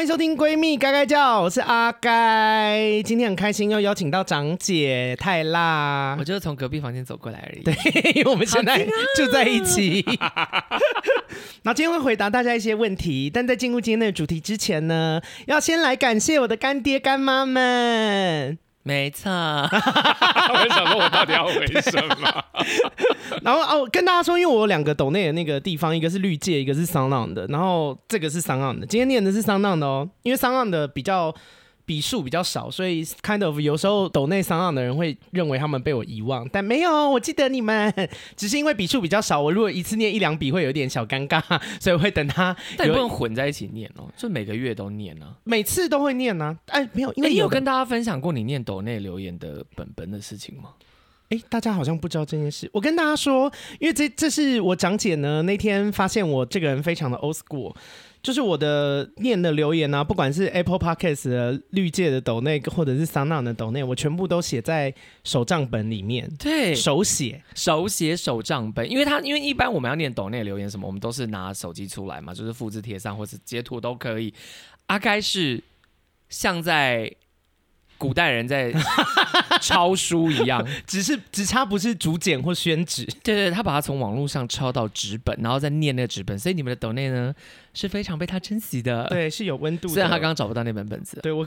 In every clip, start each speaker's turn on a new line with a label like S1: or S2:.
S1: 欢迎收听《闺蜜该该叫》，我是阿该。今天很开心又邀请到长姐泰辣，
S2: 我就是从隔壁房间走过来而已。
S1: 对，因为我们现在住在一起。那今天会回答大家一些问题，但在进入今天的主题之前呢，要先来感谢我的干爹干妈们。
S2: 没错，
S3: 我想说，我到底要回什么？
S1: 然后哦，跟大家说，因为我有两个抖内的那个地方，一个是绿界，一个是 SoundOn 的，然后这个是 SoundOn 的。今天念的是 SoundOn 的哦，因为 SoundOn 的比较。笔数比较少，所以 kind of 有时候抖内上岸的人会认为他们被我遗忘，但没有，我记得你们，只是因为笔数比较少，我如果一次念一两笔会有点小尴尬，所以我会等他。
S2: 但你不能混在一起念哦，就每个月都念啊，
S1: 每次都会念啊。哎，没有，因为
S2: 你有跟大家分享过你念抖内留言的本本的事情吗？
S1: 哎，大家好像不知道这件事。我跟大家说，因为这这是我长姐呢那天发现我这个人非常的 old school。就是我的念的留言啊，不管是 Apple Podcast 的绿界的抖内，或者是 SoundOn 的抖内，我全部都写在手账本里面。
S2: 对，
S1: 手写
S2: 手写手账本，因为他因为一般我们要念抖内留言什么，我们都是拿手机出来嘛，就是复制贴上或是截图都可以。阿该是像在。古代人在 抄书一样，
S1: 只是只差不是竹简或宣纸。
S2: 对对，他把它从网络上抄到纸本，然后再念那个纸本。所以你们的抖内呢是非常被他珍惜的，
S1: 对，是有温度的。
S2: 虽然他刚刚找不到那本本子，
S1: 对我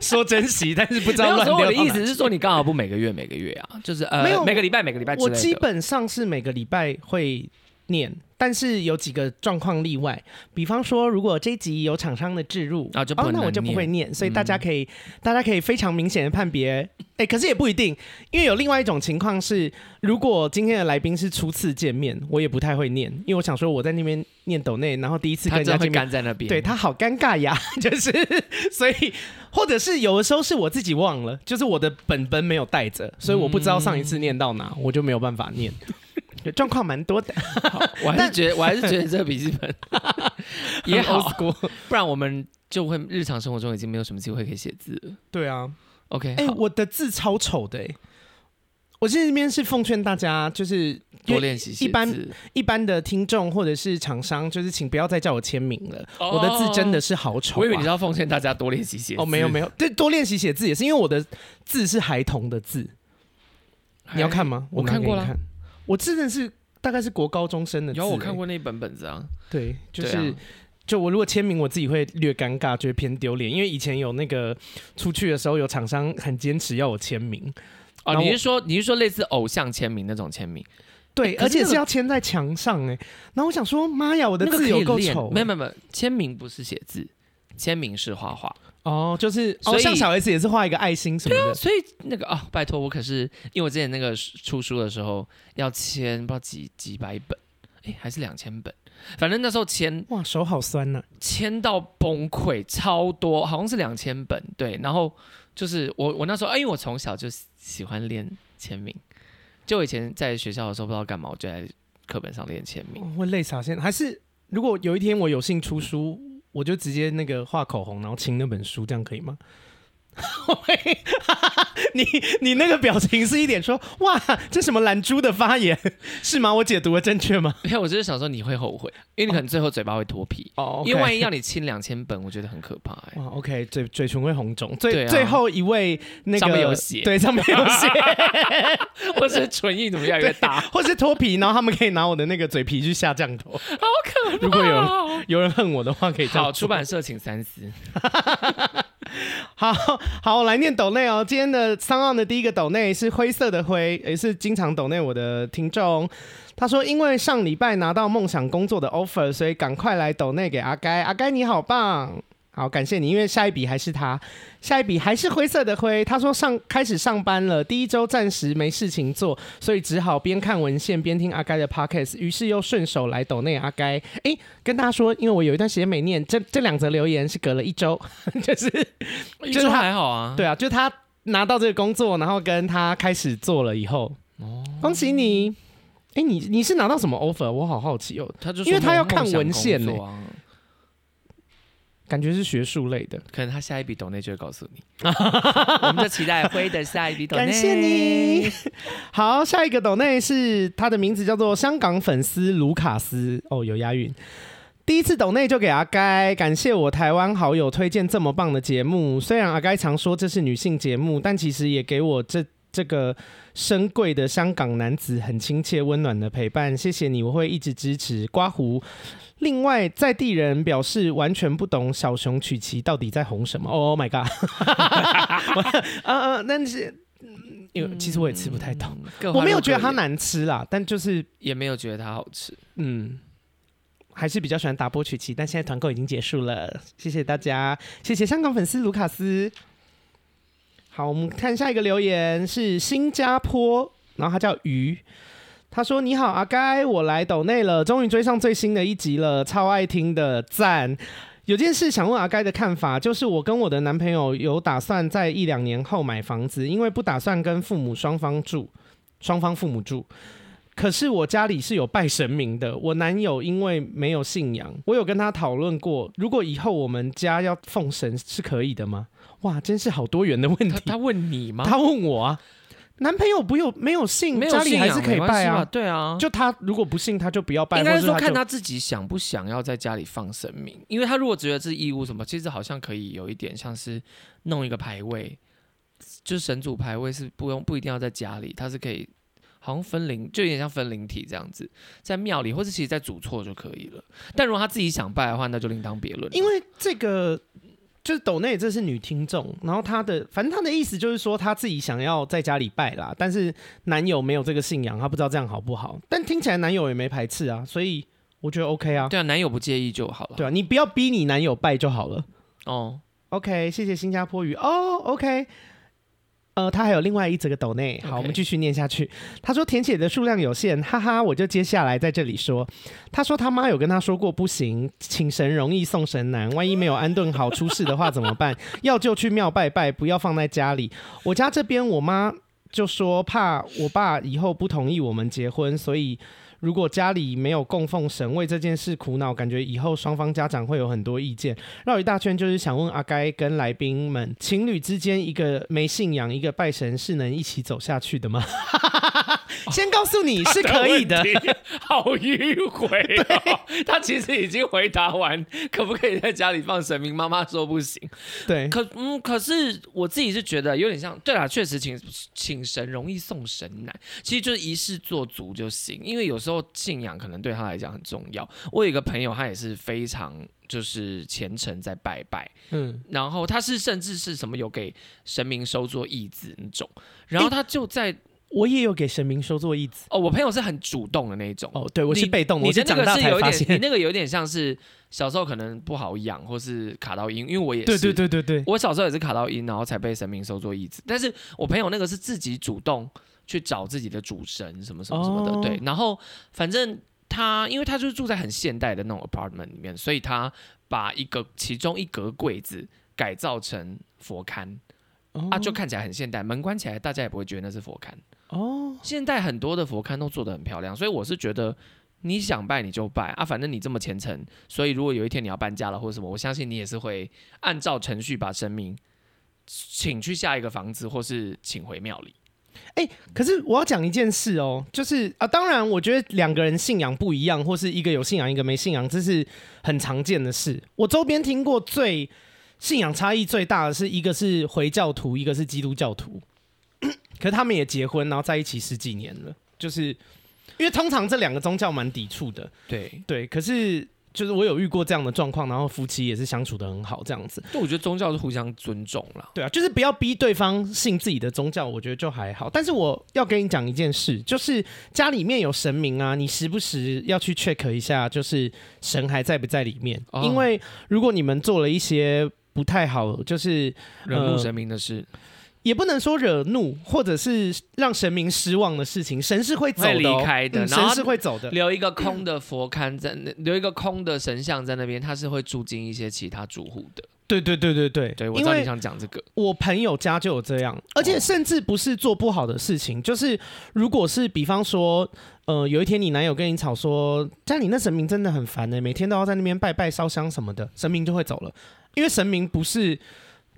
S1: 说珍惜，但是不知道乱丢。
S2: 我的意思是说，你刚好不每个月每个月啊，就是呃，没有每个礼拜每个礼拜。
S1: 我基本上是每个礼拜会念。但是有几个状况例外，比方说，如果这一集有厂商的置入，
S2: 啊，就
S1: 哦，那我就不会念，所以大家可以，嗯、大家可以非常明显的判别，哎、欸，可是也不一定，因为有另外一种情况是，如果今天的来宾是初次见面，我也不太会念，因为我想说我在那边念抖内，然后第一次跟人家见面，
S2: 在那边，
S1: 对他好尴尬呀，就是，所以或者是有的时候是我自己忘了，就是我的本本没有带着，所以我不知道上一次念到哪，嗯、我就没有办法念。状况蛮多的，
S2: 我还是觉得，我还是觉得这个笔记本 也好，不然我们就会日常生活中已经没有什么机会可以写字了。
S1: 对啊
S2: ，OK，
S1: 哎、欸，我的字超丑的，哎，我这边是奉劝大家，就是
S2: 多练习。
S1: 一般一般的听众或者是厂商，就是请不要再叫我签名了，我的字真的是好丑、啊。
S2: 我以为你是要奉劝大家多练习写字。
S1: 哦，没有没有，对，多练习写字也是因为我的字是孩童的字。你要看吗？我，
S2: 我看过了。
S1: 我真的是大概是国高中生的字，
S2: 有我看过那一本本子啊。
S1: 对，就是，啊、就我如果签名，我自己会略尴尬，就会偏丢脸。因为以前有那个出去的时候，有厂商很坚持要我签名。
S2: 哦，你是说你是说类似偶像签名那种签名？
S1: 对，而且是要签在墙上哎。然后我想说，妈呀，我的字有够丑。
S2: 没有没有，签名不是写字，签名式画画。
S1: 哦，就是哦，像小 S 也是画一个爱心什么的，
S2: 啊、所以那个啊、哦，拜托我可是，因为我之前那个出书的时候要签不知道几几百本，哎，还是两千本，反正那时候签
S1: 哇，手好酸呐、啊，
S2: 签到崩溃，超多，好像是两千本，对，然后就是我我那时候，哎，因为我从小就喜欢练签名，就以前在学校的时候不知道干嘛，我就在课本上练签名，
S1: 会泪洒现，还是如果有一天我有幸出书。我就直接那个画口红，然后亲那本书，这样可以吗？你你那个表情是一点说 哇，这什么懒猪的发言 是吗？我解读的正确吗？
S2: 没有我就是想说你会后悔，因为你可能最后嘴巴会脱皮哦。因为万一要你亲两千本，我觉得很可怕哎。
S1: 哇，OK，嘴嘴唇会红肿。最最后一位那个
S2: 上面有血，
S1: 对，上面有血，
S2: 或是唇印怎么越来越大，
S1: 或是脱皮，然后他们可以拿我的那个嘴皮去下降头，好
S2: 可怕。
S1: 如果有有人恨我的话，可以。
S2: 好，出版社请三思。
S1: 好好，我来念抖内哦。今天的三奥的第一个抖内是灰色的灰，也是经常抖内我的听众。他说，因为上礼拜拿到梦想工作的 offer，所以赶快来抖内给阿该。阿该你好棒。好，感谢你，因为下一笔还是他，下一笔还是灰色的灰。他说上开始上班了，第一周暂时没事情做，所以只好边看文献边听阿该的 podcast，于是又顺手来抖内阿该。哎，跟大家说，因为我有一段时间没念，这这两则留言是隔了一周，就是
S2: 就是他还好啊，
S1: 对啊，就是他拿到这个工作，然后跟他开始做了以后，哦，恭喜你。哎，你你是拿到什么 offer？我好好奇哦，他就因为他要看文献呢。感觉是学术类的，
S2: 可能他下一笔抖内就会告诉你。我们就期待辉的下一笔抖内。
S1: 感谢你。好，下一个抖内是他的名字叫做香港粉丝卢卡斯。哦，有押韵。第一次抖内就给阿该，感谢我台湾好友推荐这么棒的节目。虽然阿该常说这是女性节目，但其实也给我这这个深贵的香港男子很亲切温暖的陪伴。谢谢你，我会一直支持刮胡。另外，在地人表示完全不懂小熊曲奇到底在红什么。Oh my god！嗯 嗯，但是因为其实我也吃不太懂，嗯、我没有觉得它难吃啦，但就是
S2: 也没有觉得它好吃。
S1: 嗯，还是比较喜欢打波曲奇，但现在团购已经结束了，谢谢大家，谢谢香港粉丝卢卡斯。好，我们看下一个留言是新加坡，然后他叫鱼。他说：“你好，阿该，我来抖内了，终于追上最新的一集了，超爱听的，赞。有件事想问阿该的看法，就是我跟我的男朋友有打算在一两年后买房子，因为不打算跟父母双方住，双方父母住。可是我家里是有拜神明的，我男友因为没有信仰，我有跟他讨论过，如果以后我们家要奉神是可以的吗？哇，真是好多元的问题。
S2: 他，他问你吗？
S1: 他问我啊。”男朋友不有没有信，
S2: 没有
S1: 家里还是可以拜啊。
S2: 对啊，
S1: 就他如果不信，他就不要拜。
S2: 应该是说看他自己想不想要在家里放神明，因为他如果觉得是义务什么，其实好像可以有一点像是弄一个牌位，就是神主牌位是不用不一定要在家里，他是可以好像分灵，就有点像分灵体这样子，在庙里或者其实在主厝就可以了。但如果他自己想拜的话，那就另当别论。
S1: 因为这个。就是抖内，这是女听众，然后她的反正她的意思就是说，她自己想要在家里拜啦，但是男友没有这个信仰，她不知道这样好不好。但听起来男友也没排斥啊，所以我觉得 OK 啊。
S2: 对啊，男友不介意就好了。
S1: 对啊，你不要逼你男友拜就好了。
S2: 哦
S1: ，OK，谢谢新加坡语。哦，OK。呃，他还有另外一则个抖内，好.我们继续念下去。他说填写的数量有限，哈哈，我就接下来在这里说。他说他妈有跟他说过，不行，请神容易送神难，万一没有安顿好出事的话怎么办？要就去庙拜拜，不要放在家里。我家这边我妈就说怕我爸以后不同意我们结婚，所以。如果家里没有供奉神，为这件事苦恼，感觉以后双方家长会有很多意见。绕一大圈就是想问阿该跟来宾们，情侣之间一个没信仰，一个拜神，是能一起走下去的吗？先告诉你是可以的，
S2: 的好迂回哦。他其实已经回答完，可不可以在家里放神明？妈妈说不行。
S1: 对，
S2: 可嗯，可是我自己是觉得有点像。对啦，确实请请神容易送神难，其实就是仪式做足就行。因为有时候信仰可能对他来讲很重要。我有一个朋友，他也是非常就是虔诚在拜拜，嗯，然后他是甚至是什么有给神明收作义子那种，然后他就在。
S1: 我也有给神明收作义子。
S2: 哦，我朋友是很主动的那种。
S1: 哦，对我是被动的，
S2: 你的那个是有一点，
S1: 你
S2: 那个有点像是小时候可能不好养，或是卡到音，因为我也是，
S1: 对对对对对，
S2: 我小时候也是卡到音，然后才被神明收作义子。但是我朋友那个是自己主动去找自己的主神什么什么什么的，哦、对。然后反正他，因为他就是住在很现代的那种 apartment 里面，所以他把一个其中一格柜子改造成佛龛，哦、啊，就看起来很现代，门关起来，大家也不会觉得那是佛龛。哦，现在很多的佛龛都做得很漂亮，所以我是觉得你想拜你就拜啊，反正你这么虔诚，所以如果有一天你要搬家了或者什么，我相信你也是会按照程序把神明请去下一个房子，或是请回庙里。
S1: 哎、欸，可是我要讲一件事哦，就是啊，当然我觉得两个人信仰不一样，或是一个有信仰一个没信仰，这是很常见的事。我周边听过最信仰差异最大的是一个是回教徒，一个是基督教徒。可是他们也结婚，然后在一起十几年了，就是因为通常这两个宗教蛮抵触的，
S2: 对
S1: 对。可是就是我有遇过这样的状况，然后夫妻也是相处的很好，这样子。
S2: 就我觉得宗教是互相尊重啦，
S1: 对啊，就是不要逼对方信自己的宗教，我觉得就还好。但是我要跟你讲一件事，就是家里面有神明啊，你时不时要去 check 一下，就是神还在不在里面，哦、因为如果你们做了一些不太好，就是
S2: 惹怒神明的事。呃
S1: 也不能说惹怒，或者是让神明失望的事情，神是会走的、哦，离开的，嗯、神是会走的。
S2: 留一个空的佛龛在那，留一个空的神像在那边，他是会住进一些其他住户的。
S1: 对对对对对，
S2: 对我知道你想讲这个。
S1: 我朋友家就有这样，而且甚至不是做不好的事情，哦、就是如果是比方说，呃，有一天你男友跟你吵说，家里那神明真的很烦呢，每天都要在那边拜拜烧香什么的，神明就会走了，因为神明不是。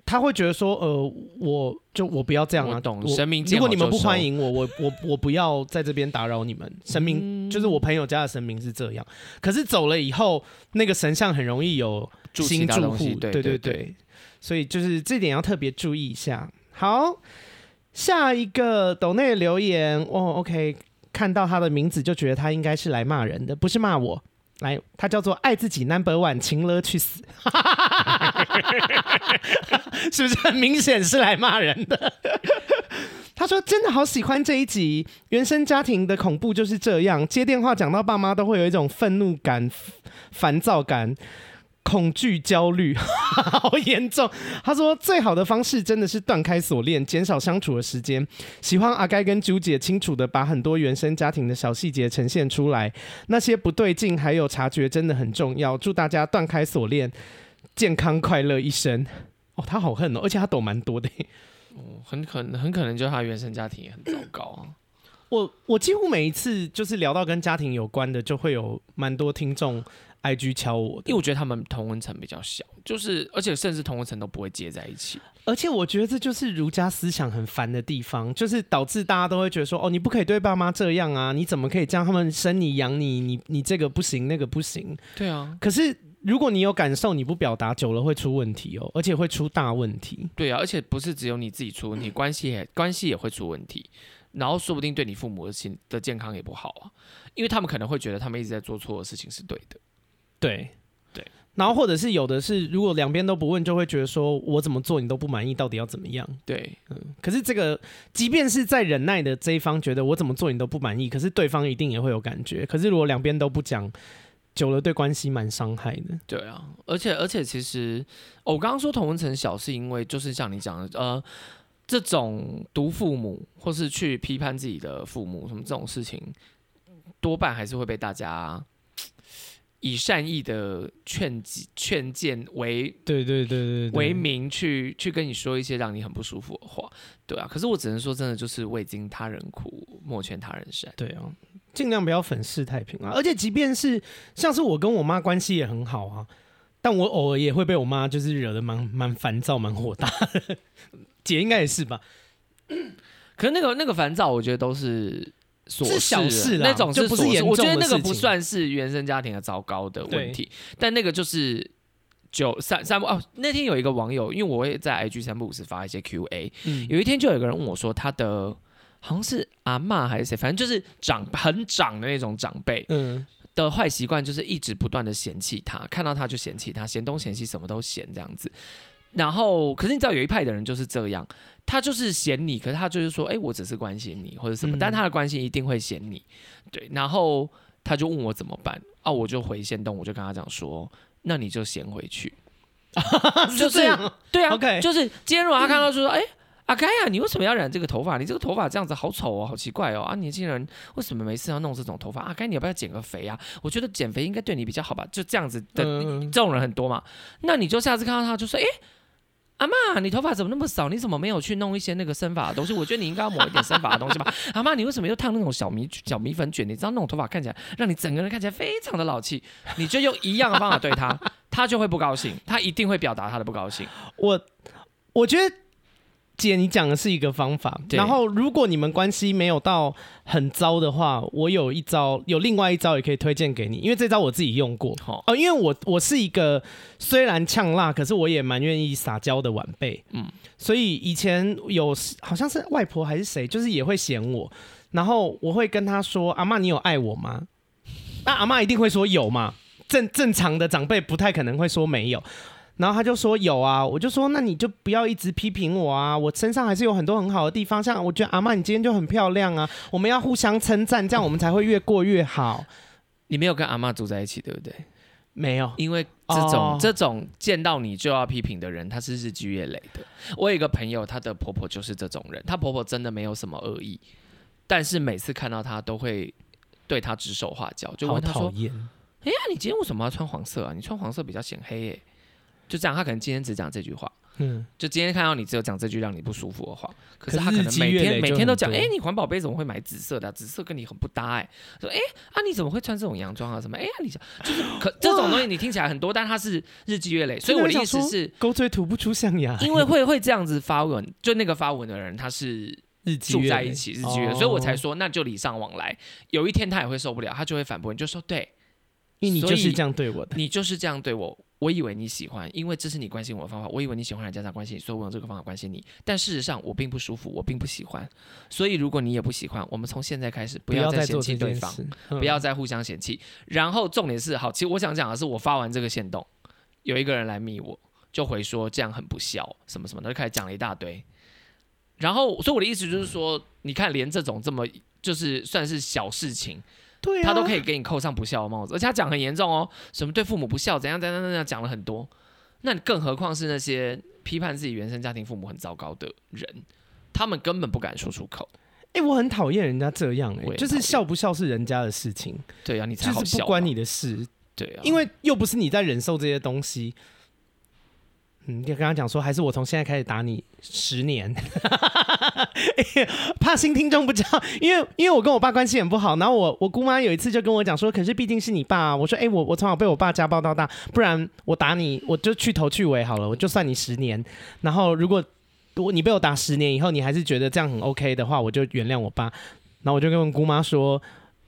S1: 他会觉得说，呃，我就我不要这样啊，
S2: 我懂
S1: 我
S2: 神明
S1: 如果你们不欢迎我，我我我不要在这边打扰你们。神明、
S2: 嗯
S1: 就是我朋友家的神明是这样，可是走了以后，那个神像很容易有
S2: 住
S1: 新住户，
S2: 对对
S1: 对对，所以就是这点要特别注意一下。好，下一个抖内留言哦，OK，看到他的名字就觉得他应该是来骂人的，不是骂我。来，他叫做爱自己 Number One，情了去死，是不是很明显是来骂人的？他说真的好喜欢这一集，原生家庭的恐怖就是这样，接电话讲到爸妈都会有一种愤怒感、烦躁感。恐惧、焦虑，好严重。他说，最好的方式真的是断开锁链，减少相处的时间。喜欢阿该跟朱姐清楚的把很多原生家庭的小细节呈现出来，那些不对劲还有察觉真的很重要。祝大家断开锁链，健康快乐一生。哦，他好恨哦，而且他抖蛮多的。
S2: 哦，很可能很可能就是他原生家庭也很糟糕啊。
S1: 我我几乎每一次就是聊到跟家庭有关的，就会有蛮多听众。IG 敲我的，
S2: 因为我觉得他们同温层比较小，就是而且甚至同温层都不会接在一起。
S1: 而且我觉得这就是儒家思想很烦的地方，就是导致大家都会觉得说，哦，你不可以对爸妈这样啊，你怎么可以这样？他们生你养你，你你这个不行，那个不行。
S2: 对啊，
S1: 可是如果你有感受，你不表达，久了会出问题哦，而且会出大问题。
S2: 对啊，而且不是只有你自己出问题，关系也关系也会出问题，然后说不定对你父母的心的健康也不好啊，因为他们可能会觉得他们一直在做错的事情是对的。
S1: 对。
S2: 对，
S1: 然后或者是有的是，如果两边都不问，就会觉得说我怎么做你都不满意，到底要怎么样？
S2: 对，
S1: 嗯。可是这个，即便是在忍耐的这一方觉得我怎么做你都不满意，可是对方一定也会有感觉。可是如果两边都不讲，久了对关系蛮伤害的。
S2: 对啊，而且而且其实，哦，我刚刚说同文层小，是因为就是像你讲的，呃，这种毒父母或是去批判自己的父母什么这种事情，多半还是会被大家。以善意的劝诫劝谏为
S1: 对对对对，对
S2: 为名去去跟你说一些让你很不舒服的话，对啊。可是我只能说，真的就是未经他人苦，莫劝他人善。
S1: 对啊，尽量不要粉饰太平啊。而且即便是像是我跟我妈关系也很好啊，但我偶尔也会被我妈就是惹得蛮蛮烦躁、蛮火大的。姐应该也是吧？
S2: 可是那个那个烦躁，我觉得都是。
S1: 是小事啦，
S2: 那种就
S1: 不是严重。
S2: 我觉得那个不算是原生家庭的糟糕的问题，但那个就是九三三哦。那天有一个网友，因为我会在 IG 三不五时发一些 QA，、嗯、有一天就有一个人问我说，他的好像是阿嬷还是谁，反正就是长很长的那种长辈，嗯，的坏习惯就是一直不断的嫌弃他，看到他就嫌弃他，嫌东嫌西，什么都嫌这样子。然后，可是你知道有一派的人就是这样，他就是嫌你，可是他就是说，哎，我只是关心你或者什么，嗯、但他的关心一定会嫌你，对。然后他就问我怎么办啊？我就回先动，我就跟他讲说，那你就先回去，
S1: 就这样，
S2: 对啊
S1: ，OK，
S2: 就是今天如果他看到说，哎、嗯，阿该呀，你为什么要染这个头发？你这个头发这样子好丑哦，好奇怪哦啊！年轻人为什么没事要弄这种头发？阿该，你要不要减个肥啊？我觉得减肥应该对你比较好吧？就这样子的、嗯、这种人很多嘛，那你就下次看到他就说，哎。阿妈，你头发怎么那么少？你怎么没有去弄一些那个生发的东西？我觉得你应该要抹一点生发的东西吧。阿妈，你为什么又烫那种小米小米粉卷？你知道那种头发看起来让你整个人看起来非常的老气。你就用一样的方法对他，他就会不高兴，他一定会表达他的不高兴。
S1: 我我觉得。姐，你讲的是一个方法，然后如果你们关系没有到很糟的话，我有一招，有另外一招也可以推荐给你，因为这招我自己用过。哦，呃、因为我我是一个虽然呛辣，可是我也蛮愿意撒娇的晚辈，嗯，所以以前有好像是外婆还是谁，就是也会嫌我，然后我会跟他说：“阿妈，你有爱我吗？”那 阿妈一定会说有嘛，正正常的长辈不太可能会说没有。然后他就说有啊，我就说那你就不要一直批评我啊，我身上还是有很多很好的地方，像我觉得阿妈你今天就很漂亮啊，我们要互相称赞，这样我们才会越过越好。
S2: 你没有跟阿妈住在一起，对不对？
S1: 没有，
S2: 因为这种、哦、这种见到你就要批评的人，他是日积月累的。我有一个朋友，她的婆婆就是这种人，她婆婆真的没有什么恶意，但是每次看到她都会对她指手画脚，就问她说：“哎呀，你今天为什么要穿黄色啊？你穿黄色比较显黑耶。”就这样，他可能今天只讲这句话，嗯，就今天看到你只有讲这句让你不舒服的话，可是他可能每天每天都讲，
S1: 哎、
S2: 欸，你环保杯怎么会买紫色的、啊？紫色跟你很不搭哎、欸。说哎、欸、啊，你怎么会穿这种洋装啊？什么哎呀，欸、你就是可 这种东西你听起来很多，但它是日积月累。所以我的意思是，
S1: 狗嘴吐不出象牙，
S2: 因为会会这样子发文，就那个发文的人他是日住在一起日积月累，所以我才说那就礼尚往来。有一天他也会受不了，他就会反驳你，就说对。
S1: 因为你就是这样对我的，
S2: 你就是这样对我。我以为你喜欢，因为这是你关心我的方法。我以为你喜欢人家长关心你，所以我用这个方法关心你。但事实上，我并不舒服，我并不喜欢。所以，如果你也不喜欢，我们从现在开始不要再嫌弃对方，不要，不要再互相嫌弃。然后，重点是，好，其实我想讲的是，我发完这个线动，有一个人来密我，就回说这样很不孝，什么什么的，就开始讲了一大堆。然后，所以我的意思就是说，你看，连这种这么就是算是小事情。
S1: 对、啊，
S2: 他都可以给你扣上不孝的帽子，而且他讲很严重哦，什么对父母不孝，怎样怎样怎样讲了很多。那你更何况是那些批判自己原生家庭父母很糟糕的人，他们根本不敢说出口。
S1: 哎、欸，我很讨厌人家这样、欸，哎，就是孝不孝是人家的事情。
S2: 对啊，你才好
S1: 就是不关你的事。
S2: 对啊，
S1: 因为又不是你在忍受这些东西。嗯，就刚刚讲说，还是我从现在开始打你十年，怕新听众不知道，因为因为我跟我爸关系很不好，然后我我姑妈有一次就跟我讲说，可是毕竟是你爸、啊，我说，哎、我我从小被我爸家暴到大，不然我打你，我就去头去尾好了，我就算你十年，然后如果我你被我打十年以后，你还是觉得这样很 OK 的话，我就原谅我爸，然后我就跟我姑妈说，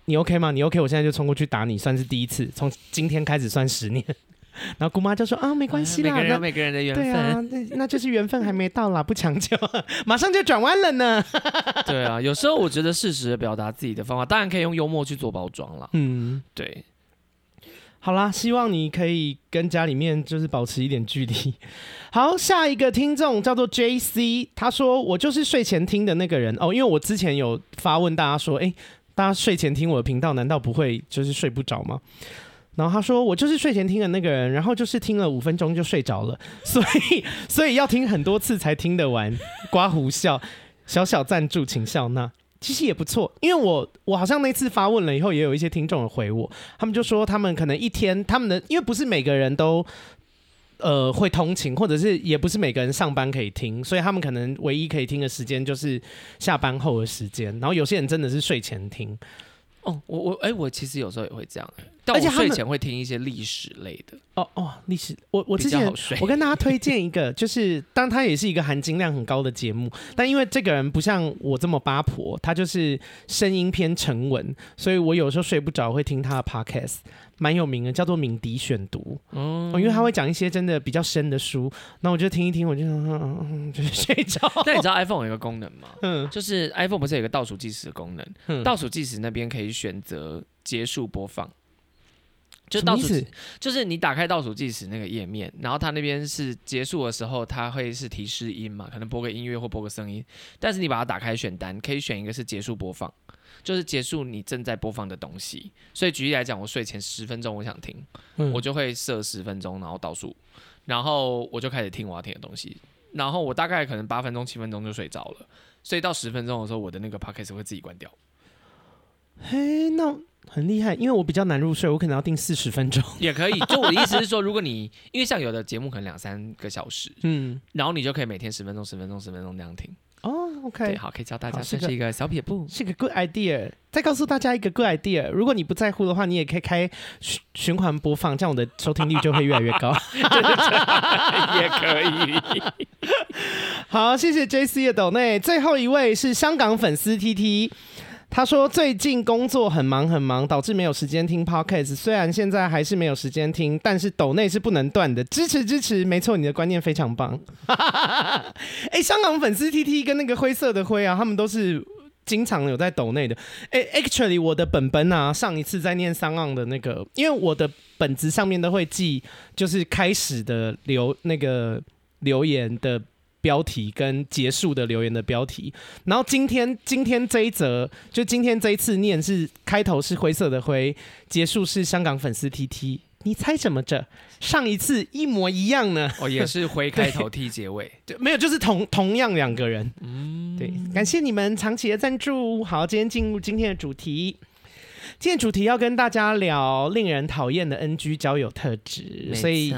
S1: 你 OK 吗？你 OK，我现在就冲过去打你，算是第一次，从今天开始算十年。然后姑妈就说啊，没关系啦，
S2: 每个人有每个人的缘分，对
S1: 啊，那那就是缘分还没到啦，不强求，马上就转弯了呢。
S2: 对啊，有时候我觉得适时的表达自己的方法，当然可以用幽默去做包装啦。嗯，对。
S1: 好啦，希望你可以跟家里面就是保持一点距离。好，下一个听众叫做 JC，他说我就是睡前听的那个人哦，因为我之前有发问大家说，哎，大家睡前听我的频道，难道不会就是睡不着吗？然后他说：“我就是睡前听的那个人，然后就是听了五分钟就睡着了，所以所以要听很多次才听得完。”刮胡笑，小小赞助，请笑纳，其实也不错。因为我我好像那次发问了以后，也有一些听众回我，他们就说他们可能一天他们的，因为不是每个人都呃会通勤，或者是也不是每个人上班可以听，所以他们可能唯一可以听的时间就是下班后的时间。然后有些人真的是睡前听。
S2: 哦，我我哎，我其实有时候也会这样，但我睡前会听一些历史类的。哦
S1: 哦，历史，我我之前我跟大家推荐一个，就是当它也是一个含金量很高的节目，但因为这个人不像我这么八婆，他就是声音偏沉稳，所以我有时候睡不着会听他的 podcast。蛮有名的，叫做敏迪选读，哦，因为他会讲一些真的比较深的书，那我就听一听，我就嗯嗯就是 睡着。
S2: 那你知道 iPhone 有一个功能吗？嗯，就是 iPhone 不是有一个倒数计时的功能？嗯，倒数计时那边可以选择结束播放，就倒数就是你打开倒数计时那个页面，然后它那边是结束的时候，它会是提示音嘛，可能播个音乐或播个声音，但是你把它打开选单，可以选一个是结束播放。就是结束你正在播放的东西，所以举例来讲，我睡前十分钟我想听，嗯、我就会设十分钟，然后倒数，然后我就开始听我要听的东西，然后我大概可能八分钟、七分钟就睡着了，所以到十分钟的时候，我的那个 podcast 会自己关掉。
S1: 嘿，那很厉害，因为我比较难入睡，我可能要定四十分钟
S2: 也可以。就我的意思是说，如果你因为像有的节目可能两三个小时，嗯，然后你就可以每天十分钟、十分钟、十分钟那样听。
S1: 哦、oh,，OK，
S2: 好，可以教大家，这是一个小撇步，
S1: 是个 good idea。再告诉大家一个 good idea，如果你不在乎的话，你也可以开循循环播放，这样我的收听率就会越来越高。
S2: 也可以。
S1: 好，谢谢 JC 的抖内，最后一位是香港粉丝 TT。他说最近工作很忙很忙，导致没有时间听 Podcast。虽然现在还是没有时间听，但是抖内是不能断的。支持支持，没错，你的观念非常棒。哎、欸，香港粉丝 T T 跟那个灰色的灰啊，他们都是经常有在抖内的。哎、，Actually，我的本本啊，上一次在念 SoundOn 的那个，因为我的本子上面都会记，就是开始的留那个留言的。标题跟结束的留言的标题，然后今天今天这一则，就今天这一次念是开头是灰色的灰，结束是香港粉丝 T T，你猜怎么着？上一次一模一样呢？
S2: 哦，也是 灰开头 T 结尾，
S1: 对，没有，就是同同样两个人。嗯，对，感谢你们长期的赞助。好，今天进入今天的主题。今天主题要跟大家聊令人讨厌的 NG 交友特质，所以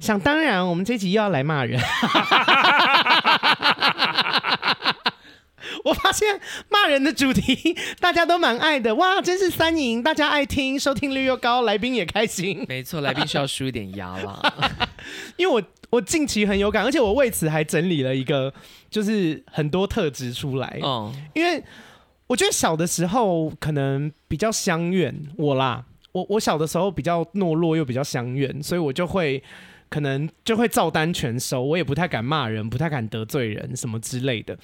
S1: 想当然，我们这集又要来骂人。我发现骂人的主题大家都蛮爱的，哇，真是三赢，大家爱听，收听率又高，来宾也开心。
S2: 没错，来宾需要输一点压啦。
S1: 因为我我近期很有感，而且我为此还整理了一个，就是很多特质出来。哦，因为我觉得小的时候可能比较相怨，我啦，我我小的时候比较懦弱又比较相怨，所以我就会可能就会照单全收，我也不太敢骂人，不太敢得罪人什么之类的。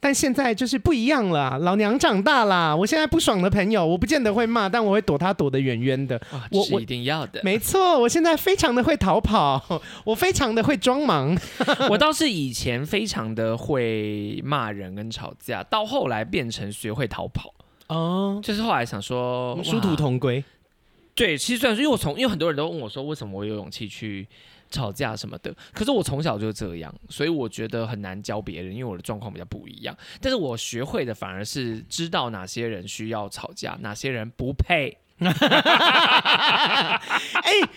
S1: 但现在就是不一样了，老娘长大啦！我现在不爽的朋友，我不见得会骂，但我会躲他躲得远远的。
S2: 我是一定要的，
S1: 没错，我现在非常的会逃跑，我非常的会装忙。
S2: 我倒是以前非常的会骂人跟吵架，到后来变成学会逃跑。哦，就是后来想说
S1: 殊途同归。
S2: 对，其实虽然说，因为我从因为很多人都问我说，为什么我有勇气去。吵架什么的，可是我从小就这样，所以我觉得很难教别人，因为我的状况比较不一样。但是我学会的反而是知道哪些人需要吵架，哪些人不配。哎、
S1: 欸，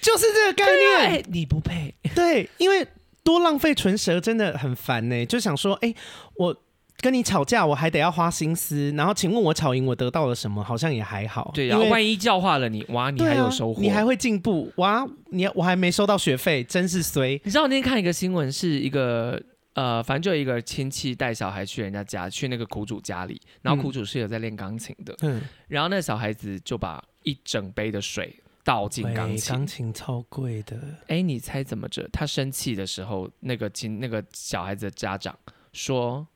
S1: 就是这个概念，
S2: 欸、你不配。
S1: 对，因为多浪费唇舌真的很烦呢。就想说，哎、欸，我。跟你吵架，我还得要花心思，然后请问我吵赢我得到了什么？好像也还好。
S2: 对，然后万一教化了你，哇，你还有收获，
S1: 啊，你还会进步，哇，你我还没收到学费，真是衰。
S2: 你知道我那天看一个新闻，是一个呃，反正就一个亲戚带小孩去人家家，去那个苦主家里，然后苦主是有在练钢琴的，嗯，然后那小孩子就把一整杯的水倒进钢琴，
S1: 钢琴超贵的。
S2: 哎，你猜怎么着？他生气的时候，那个亲那个小孩子的家长说。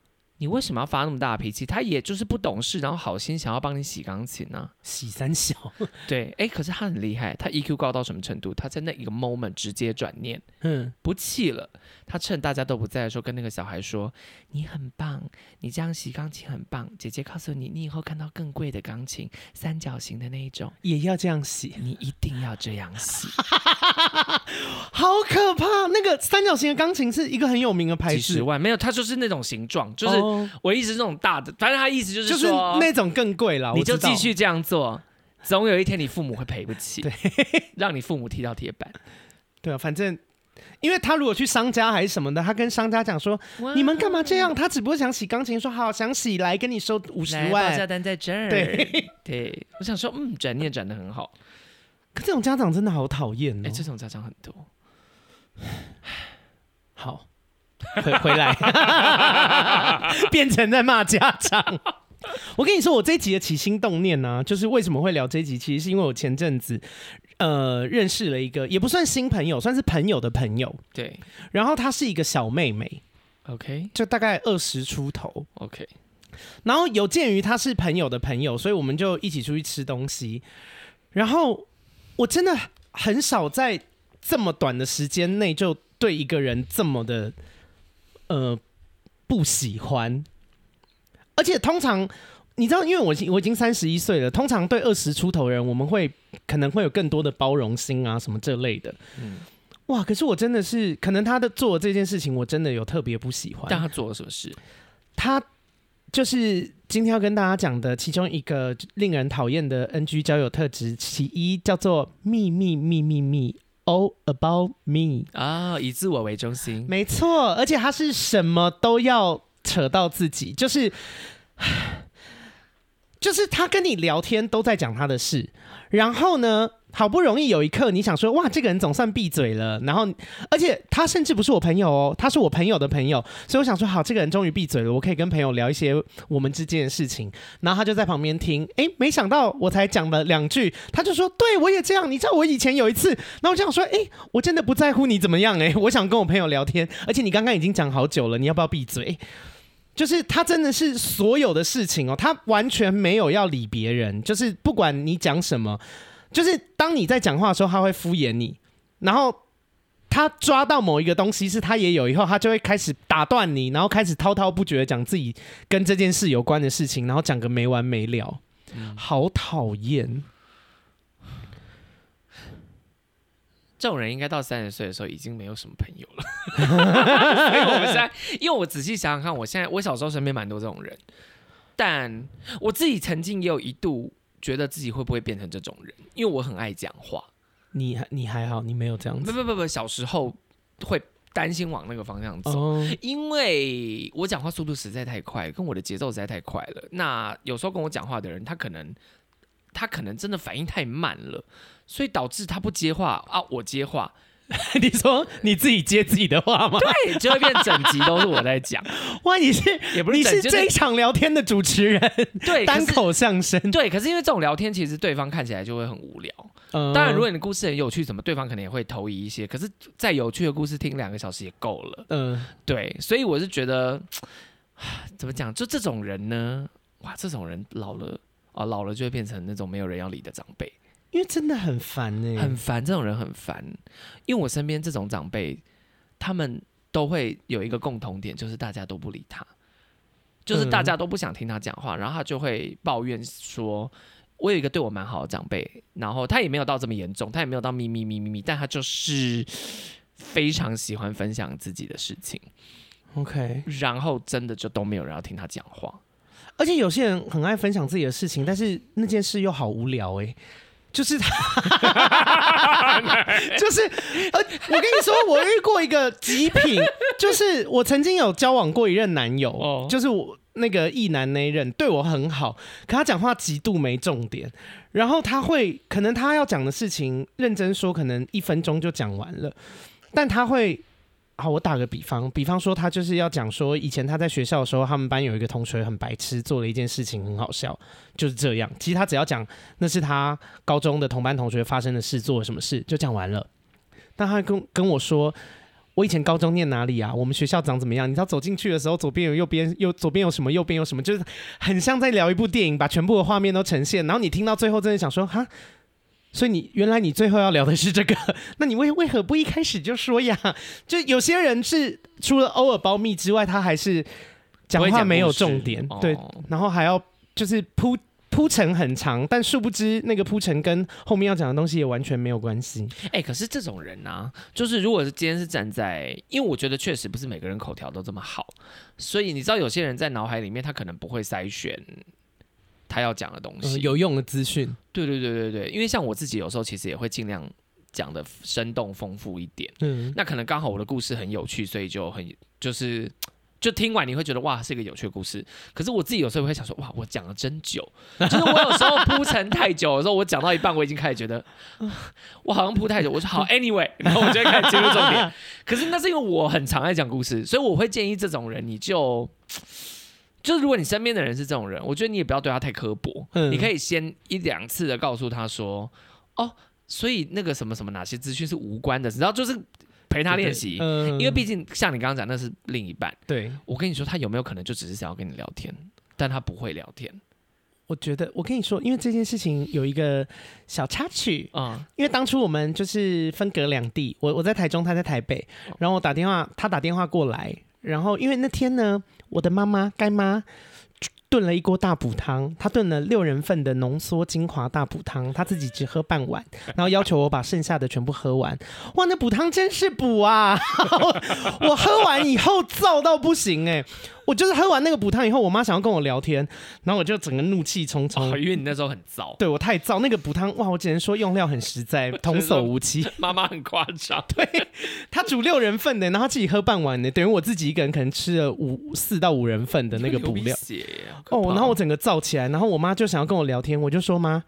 S2: 你为什么要发那么大的脾气？他也就是不懂事，然后好心想要帮你洗钢琴呢、啊？
S1: 洗三小，
S2: 对，哎，可是他很厉害，他 EQ 高到什么程度？他在那一个 moment 直接转念，嗯，不气了。他趁大家都不在的时候，跟那个小孩说：“你很棒，你这样洗钢琴很棒。姐姐告诉你，你以后看到更贵的钢琴，三角形的那一种，
S1: 也要这样洗，
S2: 你一定要这样洗。”
S1: 好可怕！那个三角形的钢琴是一个很有名的牌子，
S2: 几十万没有，它就是那种形状，就是。哦我意思是这种大的，反正他意思就是说，就是
S1: 那种更贵了。
S2: 你就继续这样做，总有一天你父母会赔不起，对，让你父母踢到铁板。
S1: 对啊，反正因为他如果去商家还是什么的，他跟商家讲说：“你们干嘛这样？”他只不过想洗钢琴，说：“好，想洗来跟你收五十万。”
S2: 报价单在这儿。
S1: 对
S2: 对，我想说，嗯，转念转的很好。
S1: 可这种家长真的好讨厌哦。
S2: 哎，这种家长很多。
S1: 好。回回来，变成在骂家长。我跟你说，我这一集的起心动念呢、啊，就是为什么会聊这一集，其实是因为我前阵子呃认识了一个，也不算新朋友，算是朋友的朋友。
S2: 对，
S1: 然后她是一个小妹妹
S2: ，OK，
S1: 就大概二十出头
S2: ，OK。
S1: 然后有鉴于她是朋友的朋友，所以我们就一起出去吃东西。然后我真的很少在这么短的时间内就对一个人这么的。呃，不喜欢，而且通常你知道，因为我我已经三十一岁了，通常对二十出头人，我们会可能会有更多的包容心啊，什么这类的。嗯，哇，可是我真的是，可能他的做这件事情，我真的有特别不喜欢。
S2: 但他做了什么事？
S1: 他就是今天要跟大家讲的其中一个令人讨厌的 NG 交友特质，其一叫做秘密秘密密。All about me
S2: 啊，以自我为中心，
S1: 没错，而且他是什么都要扯到自己，就是，就是他跟你聊天都在讲他的事，然后呢，好不容易有一刻，你想说哇，这个人总算闭嘴了。然后，而且他甚至不是我朋友哦，他是我朋友的朋友，所以我想说，好，这个人终于闭嘴了，我可以跟朋友聊一些我们之间的事情。然后他就在旁边听，哎，没想到我才讲了两句，他就说，对我也这样。你知道我以前有一次，然后我就想说，哎，我真的不在乎你怎么样，哎，我想跟我朋友聊天，而且你刚刚已经讲好久了，你要不要闭嘴？就是他真的是所有的事情哦，他完全没有要理别人，就是不管你讲什么。就是当你在讲话的时候，他会敷衍你，然后他抓到某一个东西是他也有以后，他就会开始打断你，然后开始滔滔不绝的讲自己跟这件事有关的事情，然后讲个没完没了，好讨厌。
S2: 这种人应该到三十岁的时候已经没有什么朋友了。所以我们现在，因为我仔细想想看，我现在我小时候身边蛮多这种人，但我自己曾经也有一度。觉得自己会不会变成这种人，因为我很爱讲话。
S1: 你你还好，你没有这样子。
S2: 不不不不，小时候会担心往那个方向走，
S1: 哦
S2: 因为我讲话速度实在太快，跟我的节奏实在太快了。那有时候跟我讲话的人，他可能他可能真的反应太慢了，所以导致他不接话啊，我接话。
S1: 你说你自己接自己的话吗？
S2: 对，就会变整集都是我在讲。
S1: 哇，你是
S2: 也不是
S1: 你是这一场聊天的主持人，
S2: 对，单
S1: 口相声。
S2: 对，可是因为这种聊天，其实对方看起来就会很无聊。
S1: 嗯
S2: 当然，如果你的故事很有趣，什么对方可能也会投以一些。可是再有趣的故事，听两个小时也够了。
S1: 嗯，
S2: 对，所以我是觉得，怎么讲？就这种人呢，哇，这种人老了啊，老了就会变成那种没有人要理的长辈，
S1: 因为真的很烦呢、
S2: 很烦。这种人很烦，因为我身边这种长辈，他们都会有一个共同点，就是大家都不理他，就是大家都不想听他讲话，然后他就会抱怨说：“我有一个对我蛮好的长辈，然后他也没有到这么严重，他也没有到咪咪咪咪咪，但他就是非常喜欢分享自己的事情。”
S1: OK，
S2: 然后真的就都没有人要听他讲话，
S1: 而且有些人很爱分享自己的事情，但是那件事又好无聊哎、就是他，就是呃，我跟你说，我遇过一个极品，就是我曾经有交往过一任男友，
S2: 哦
S1: 就是我那个异男那一任对我很好，可他讲话极度没重点，然后他会可能他要讲的事情认真说，可能一分钟就讲完了，但他会。好，我打个比方，比方说他就是要讲说，以前他在学校的时候，他们班有一个同学很白痴，做了一件事情很好笑，就是这样。其实他只要讲那是他高中的同班同学发生的事，做了什么事，就讲完了。但他跟跟我说，我以前高中念哪里啊？我们学校长怎么样？你知道走进去的时候，左边有右边，右左边有什么，右边有什么，就是很像在聊一部电影，把全部的画面都呈现。然后你听到最后，真的想说，哈。所以你原来你最后要聊的是这个，那你为为何不一开始就说呀？就有些人是除了偶尔保密之外，他还是讲话没有重点，对，然后还要就是铺铺陈很长，但殊不知那个铺陈跟后面要讲的东西也完全没有关系。
S2: 哎、欸，可是这种人啊，就是如果是今天是站在，因为我觉得确实不是每个人口条都这么好，所以你知道有些人在脑海里面他可能不会筛选。他要讲的东西，
S1: 嗯、有用的资讯，
S2: 对对对对对，因为像我自己有时候其实也会尽量讲的生动丰富一点，嗯，那可能刚好我的故事很有趣，所以就很就是就听完你会觉得哇是一个有趣的故事，可是我自己有时候会想说哇我讲了真久，就是我有时候铺陈太久的时候，我讲到一半我已经开始觉得 我好像铺太久，我说好 anyway，然后我就会开始进入重点，可是那是因为我很常爱讲故事，所以我会建议这种人你就。就是如果你身边的人是这种人，我觉得你也不要对他太刻薄，嗯、你可以先一两次的告诉他说，哦，所以那个什么什么哪些资讯是无关的，然后就是陪他练习，嗯、因为毕竟像你刚刚讲，那是另一半。对，我跟你说，他有没有可能就只是想要跟你聊天，但他不会聊天。
S1: 我觉得，我跟你说，因为这件事情有一个小插曲啊，嗯、因为当初我们就是分隔两地，我我在台中，他在台北，然后我打电话，他打电话过来。然后，因为那天呢，我的妈妈干妈炖了一锅大补汤，她炖了六人份的浓缩精华大补汤，她自己只喝半碗，然后要求我把剩下的全部喝完。哇，那补汤真是补啊！我喝完以后燥到不行哎、欸。我就是喝完那个补汤以后，我妈想要跟我聊天，然后我就整个怒气冲冲，
S2: 哦，因为你那时候很燥，
S1: 对我太燥。那个补汤哇，我只能说用料很实在，童叟无欺。
S2: 妈妈很夸张，
S1: 对，她煮六人份的，然后自己喝半碗的，等于我自己一个人可能吃了五四到五人份的那个补料。哦，然后我整个燥起来，然后我妈就想要跟我聊天，我就说妈，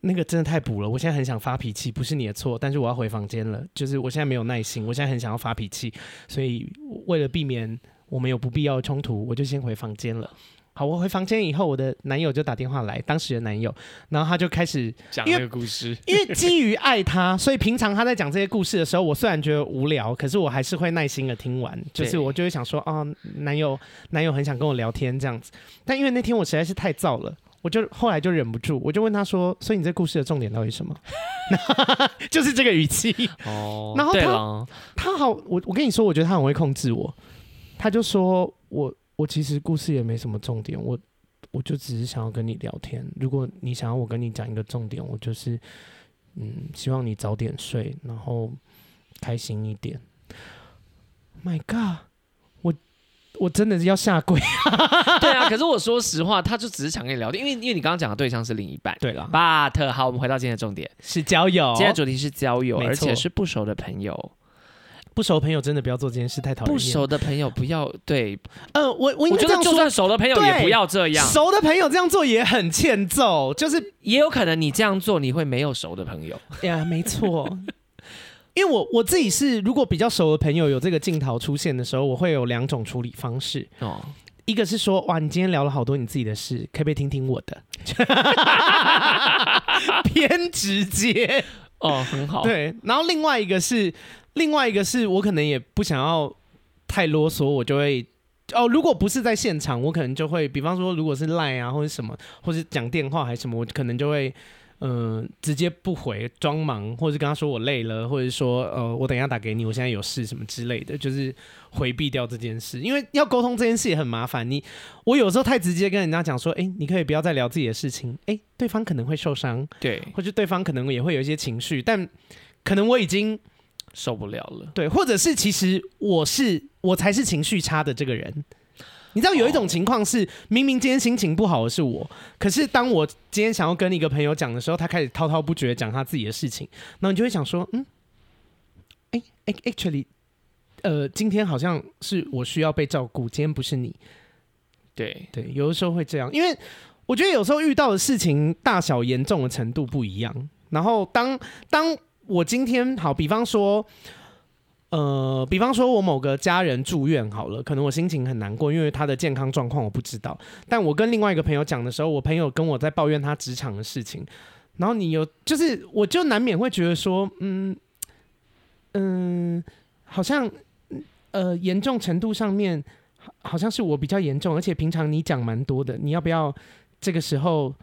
S1: 那个真的太补了，我现在很想发脾气，不是你的错，但是我要回房间了，就是我现在没有耐心，我现在很想要发脾气，所以为了避免。我们有不必要的冲突，我就先回房间了。好，我回房间以后，我的男友就打电话来，当时的男友，然后他就开始
S3: 讲那个故事。
S1: 因为，基于爱他，所以平常他在讲这些故事的时候，我虽然觉得无聊，可是我还是会耐心的听完。就是我就会想说，哦，男友，男友很想跟我聊天这样子。但因为那天我实在是太燥了，我就后来就忍不住，我就问他说：“所以你这故事的重点到底是什么？” 就是这个语气哦。然后他他好，我我跟你说，我觉得他很会控制我。他就说：“我我其实故事也没什么重点，我我就只是想要跟你聊天。如果你想要我跟你讲一个重点，我就是嗯，希望你早点睡，然后开心一点。” My God，我我真的是要下跪。
S2: 对啊，可是我说实话，他就只是想跟你聊天，因为因为你刚刚讲的对象是另一半。
S1: 对了
S2: ，But 好，我们回到今天的重点，
S1: 是交友。
S2: 今天的主题是交友，而且是不熟的朋友。
S1: 不熟朋友真的不要做这件事，太讨厌。
S2: 不熟的朋友不要对，
S1: 呃，我我
S2: 我觉得就算熟的朋友也不要这样。
S1: 熟的朋友这样做也很欠揍，就是
S2: 也有可能你这样做你会没有熟的朋友。
S1: 呀，没错。因为我我自己是，如果比较熟的朋友有这个镜头出现的时候，我会有两种处理方式。哦，一个是说，哇，你今天聊了好多你自己的事，可不可以听听我的？偏直接
S2: 哦，很好。
S1: 对，然后另外一个是。另外一个是我可能也不想要太啰嗦，我就会哦，如果不是在现场，我可能就会，比方说如果是赖啊或者什么，或者讲电话还是什么，我可能就会嗯、呃、直接不回，装忙，或者是跟他说我累了，或者说呃我等一下打给你，我现在有事什么之类的，就是回避掉这件事，因为要沟通这件事也很麻烦。你我有时候太直接跟人家讲说，哎，你可以不要再聊自己的事情，哎，对方可能会受伤，
S2: 对，
S1: 或者对方可能也会有一些情绪，但可能我已经。
S2: 受不了了，
S1: 对，或者是其实我是我才是情绪差的这个人，你知道有一种情况是，哦、明明今天心情不好的是我，可是当我今天想要跟一个朋友讲的时候，他开始滔滔不绝讲他自己的事情，然后你就会想说，嗯，哎哎，actually，呃，今天好像是我需要被照顾，今天不是你，
S2: 对。
S1: 对，有的时候会这样，因为我觉得有时候遇到的事情大小严重的程度不一样，然后当当。我今天好，比方说，呃，比方说我某个家人住院好了，可能我心情很难过，因为他的健康状况我不知道。但我跟另外一个朋友讲的时候，我朋友跟我在抱怨他职场的事情，然后你有就是，我就难免会觉得说，嗯嗯，好像呃严重程度上面好像是我比较严重，而且平常你讲蛮多的，你要不要这个时候？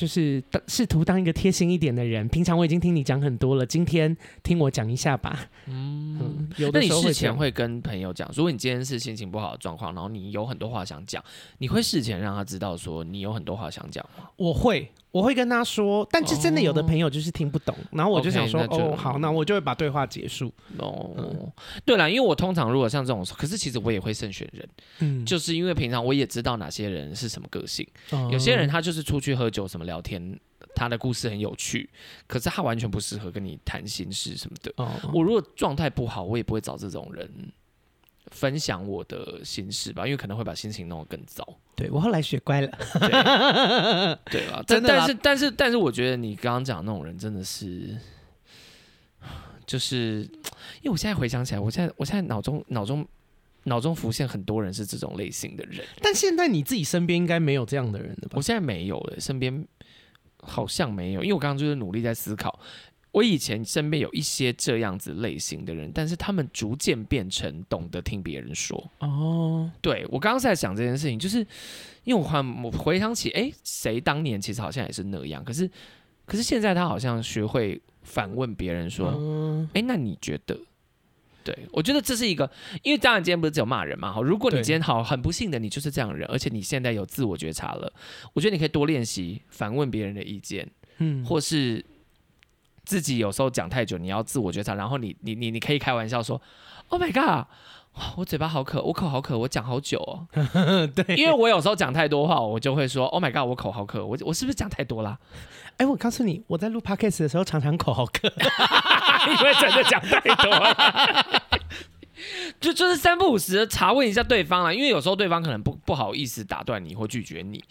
S1: 就是当试图当一个贴心一点的人，平常我已经听你讲很多了，今天听我讲一下吧。嗯，嗯，有的时候
S2: 会跟朋友讲，如果你今天是心情不好的状况，然后你有很多话想讲，你会事前让他知道说你有很多话想讲吗？
S1: 我会。我会跟他说，但是真的有的朋友就是听不懂，哦、然后我就想说哦，好，那我就会把对话结束。
S2: 哦，嗯、对了，因为我通常如果像这种，可是其实我也会慎选人，嗯，就是因为平常我也知道哪些人是什么个性，嗯、有些人他就是出去喝酒什么聊天，他的故事很有趣，可是他完全不适合跟你谈心事什么的。哦、我如果状态不好，我也不会找这种人。分享我的心事吧，因为可能会把心情弄得更糟。
S1: 对，我后来学乖了，
S2: 对吧？真的，但是但是但是，我觉得你刚刚讲的那种人真的是，就是因为我现在回想起来，我现在我现在脑中脑中脑中浮现很多人是这种类型的人。
S1: 但现在你自己身边应该没有这样的人了吧？
S2: 我现在没有了，身边好像没有，因为我刚刚就是努力在思考。我以前身边有一些这样子类型的人，但是他们逐渐变成懂得听别人说。哦，对，我刚刚在想这件事情，就是因为我还我回想起，哎，谁当年其实好像也是那样，可是可是现在他好像学会反问别人说，哎，那你觉得？对，我觉得这是一个，因为当然今天不是只有骂人嘛，好，如果你今天好很不幸的你就是这样的人，而且你现在有自我觉察了，我觉得你可以多练习反问别人的意见，嗯，或是。自己有时候讲太久，你要自我觉察，然后你你你你可以开玩笑说：“Oh my god，我嘴巴好渴，我口好渴，我讲好久哦。”对，因为我有时候讲太多话，我就会说：“Oh my god，我口好渴，我我是不是讲太多啦？”
S1: 哎，我告诉你，我在录 podcast 的时候常常口好渴，
S2: 因为真的讲太多了。就就是三不五时的查问一下对方啦，因为有时候对方可能不不好意思打断你或拒绝你。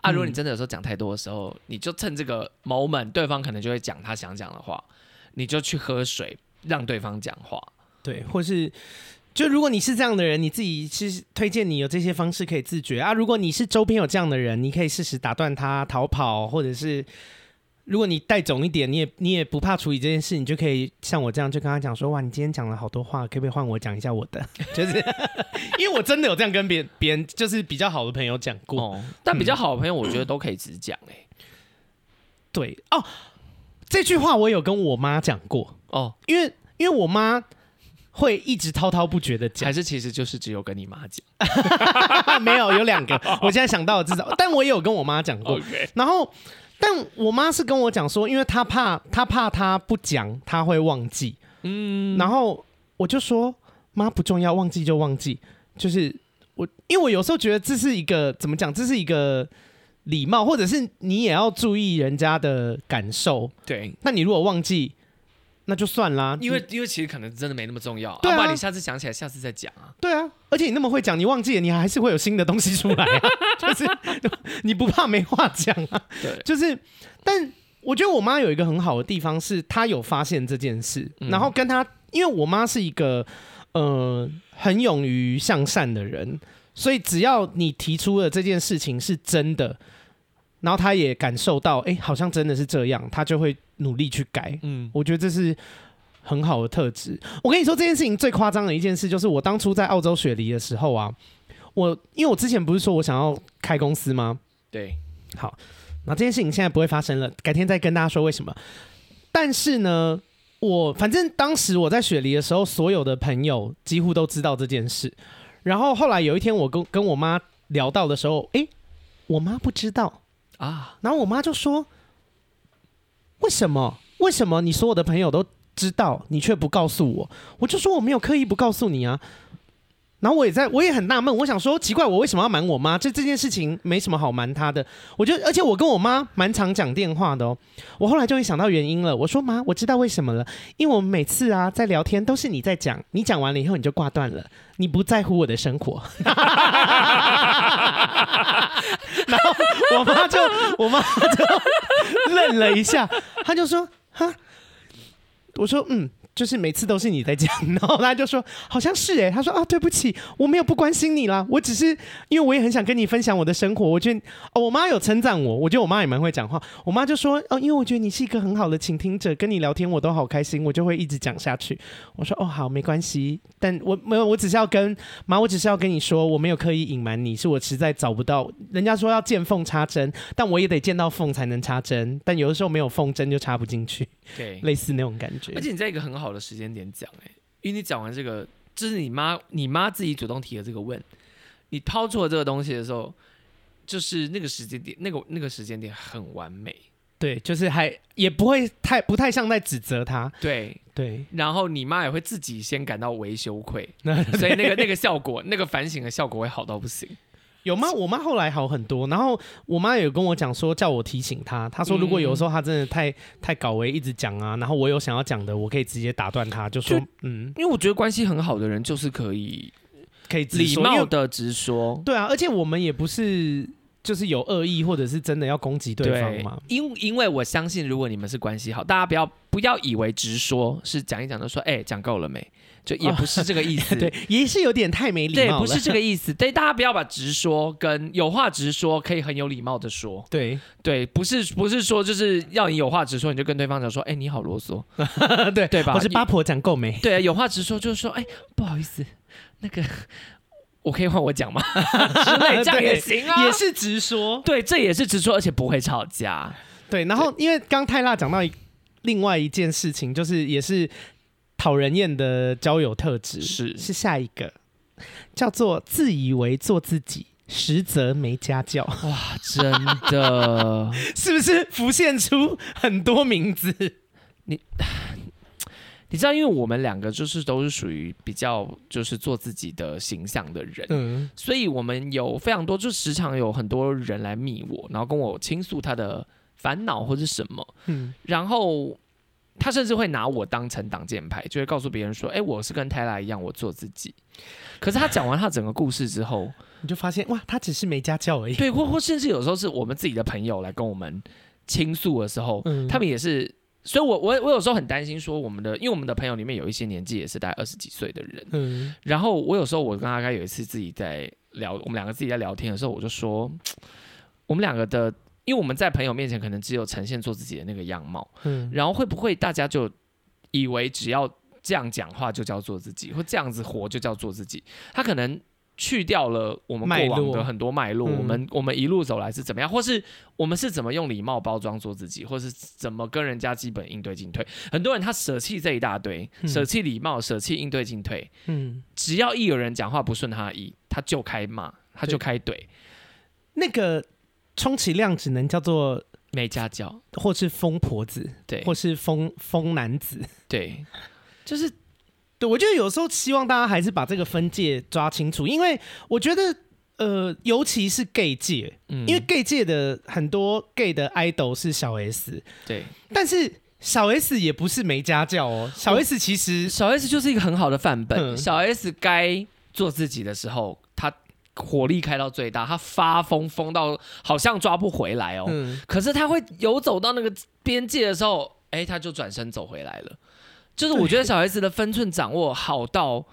S2: 啊，如果你真的有时候讲太多的时候，嗯、你就趁这个 moment，对方可能就会讲他想讲的话，你就去喝水，让对方讲话。
S1: 对，或是就如果你是这样的人，你自己其实推荐你有这些方式可以自觉啊。如果你是周边有这样的人，你可以适时打断他逃跑，或者是。如果你带总一点，你也你也不怕处理这件事，你就可以像我这样，就跟他讲说：哇，你今天讲了好多话，可不可以换我讲一下我的？就是因为我真的有这样跟别别人，就是比较好的朋友讲过。
S2: 哦、但比较好的朋友，我觉得都可以直讲。哎，
S1: 对哦，这句话我有跟我妈讲过哦，因为因为我妈会一直滔滔不绝的讲，
S2: 还是其实就是只有跟你妈讲？
S1: 没有，有两个，我现在想到了至少，但我也有跟我妈讲过。然后。但我妈是跟我讲说，因为她怕，她怕她不讲，她会忘记。嗯，然后我就说，妈不重要，忘记就忘记。就是我因为我有时候觉得这是一个怎么讲，这是一个礼貌，或者是你也要注意人家的感受。
S2: 对，
S1: 那你如果忘记，那就算啦。
S2: 因为因为其实可能真的没那么重要，
S1: 对啊，
S2: 不然你下次想起来，下次再讲啊。
S1: 对啊，而且你那么会讲，你忘记了，你还是会有新的东西出来啊。就是你不怕没话讲啊？
S2: 对，
S1: 就是，但我觉得我妈有一个很好的地方是，她有发现这件事，
S2: 嗯、
S1: 然后跟她，因为我妈是一个。呃，很勇于向善的人，所以只要你提出的这件事情是真的，然后他也感受到，哎、欸，好像真的是这样，他就会努力去改。嗯，我觉得这是很好的特质。我跟你说，这件事情最夸张的一件事，就是我当初在澳洲雪梨的时候啊，我因为我之前不是说我想要开公司吗？
S2: 对，
S1: 好，那这件事情现在不会发生了，改天再跟大家说为什么。但是呢。我反正当时我在雪梨的时候，所有的朋友几乎都知道这件事。然后后来有一天，我跟跟我妈聊到的时候，诶，我妈不知道啊。然后我妈就说：“为什么？为什么你所有的朋友都知道，你却不告诉我？”我就说：“我没有刻意不告诉你啊。”然后我也在，我也很纳闷，我想说奇怪，我为什么要瞒我妈？这这件事情没什么好瞒她的。我觉得，而且我跟我妈蛮常讲电话的哦。我后来终于想到原因了。我说妈，我知道为什么了，因为我们每次啊在聊天都是你在讲，你讲完了以后你就挂断了，你不在乎我的生活。然后我妈就我妈就 愣了一下，她就说哈，我说嗯。就是每次都是你在讲，然后他就说好像是哎，他说啊对不起，我没有不关心你啦，我只是因为我也很想跟你分享我的生活。我觉得哦，我妈有称赞我，我觉得我妈也蛮会讲话。我妈就说哦，因为我觉得你是一个很好的倾听者，跟你聊天我都好开心，我就会一直讲下去。我说哦好，没关系，但我没有，我只是要跟妈，我只是要跟你说，我没有刻意隐瞒你，是我实在找不到。人家说要见缝插针，但我也得见到缝才能插针，但有的时候没有缝，针就插不进去。对，类似那种感觉。
S2: 而且你在一个很好的时间点讲，哎，因为你讲完这个，就是你妈，你妈自己主动提的这个问，你抛出了这个东西的时候，就是那个时间点，那个那个时间点很完美。
S1: 对，就是还也不会太不太像在指责他。
S2: 对
S1: 对，
S2: 然后你妈也会自己先感到微羞愧，所以那个那个效果，那个反省的效果会好到不行。
S1: 有吗？我妈后来好很多，然后我妈也有跟我讲说，叫我提醒她。她说如果有时候她真的太太搞为，一直讲啊，然后我有想要讲的，我可以直接打断她，就说就嗯，
S2: 因为我觉得关系很好的人就是可以
S1: 可以
S2: 礼貌的直说。
S1: 对啊，而且我们也不是就是有恶意或者是真的要攻击对方嘛。
S2: 因因为我相信，如果你们是关系好，大家不要不要以为直说是讲一讲就说，哎、欸，讲够了没？就也不是这个意思，哦、
S1: 对，也是有点太没礼貌了。
S2: 对，不是这个意思。对，大家不要把直说跟有话直说可以很有礼貌的说。
S1: 对，
S2: 对，不是不是说就是要你有话直说，你就跟对方讲说，哎，你好啰嗦，
S1: 对
S2: 对吧？
S1: 我是八婆讲够没？
S2: 对，有话直说就是说，哎，不好意思，那个我可以换我讲吗？之类这样也行啊，
S1: 也是直说。
S2: 对，这也是直说，而且不会吵架。
S1: 对，然后因为刚泰辣讲到另外一件事情，就是也是。讨人厌的交友特质是是下一个，叫做自以为做自己，实则没家教。
S2: 哇，真的
S1: 是不是浮现出很多名字？
S2: 你 你知道，因为我们两个就是都是属于比较就是做自己的形象的人，嗯，所以我们有非常多，就时常有很多人来密我，然后跟我倾诉他的烦恼或者什么，嗯，然后。他甚至会拿我当成挡箭牌，就会告诉别人说：“哎、欸，我是跟泰拉一样，我做自己。”可是他讲完他整个故事之后，
S1: 你就发现哇，他只是没家教而已。
S2: 对，或或甚至有时候是我们自己的朋友来跟我们倾诉的时候，嗯、他们也是。所以我，我我我有时候很担心说，我们的因为我们的朋友里面有一些年纪也是大概二十几岁的人。嗯。然后我有时候我跟阿该有一次自己在聊，我们两个自己在聊天的时候，我就说，我们两个的。因为我们在朋友面前可能只有呈现做自己的那个样貌，嗯，然后会不会大家就以为只要这样讲话就叫做自己，或这样子活就叫做自己？他可能去掉了我们过往的很多脉络，我们我们一路走来是怎么样，或是我们是怎么用礼貌包装做自己，或是怎么跟人家基本应对进退？很多人他舍弃这一大堆，舍弃礼貌，舍弃应对进退，嗯，只要一有人讲话不顺他的意，他就开骂，他就开怼，
S1: 那个。充其量只能叫做
S2: 没家教，
S1: 或是疯婆子，对，或是疯疯男子，
S2: 对，就是
S1: 对，我觉得有时候希望大家还是把这个分界抓清楚，因为我觉得，呃，尤其是 gay 界，嗯，因为 gay 界的很多 gay 的 idol 是小 S，
S2: 对，但
S1: 是小 S 也不是没家教哦，小 S 其实
S2: 小 S 就是一个很好的范本，嗯、小 S 该做自己的时候，他火力开到最大，他发疯疯到好像抓不回来哦，嗯、可是他会游走到那个边界的时候，哎，他就转身走回来了。就是我觉得小孩子的分寸掌握好到，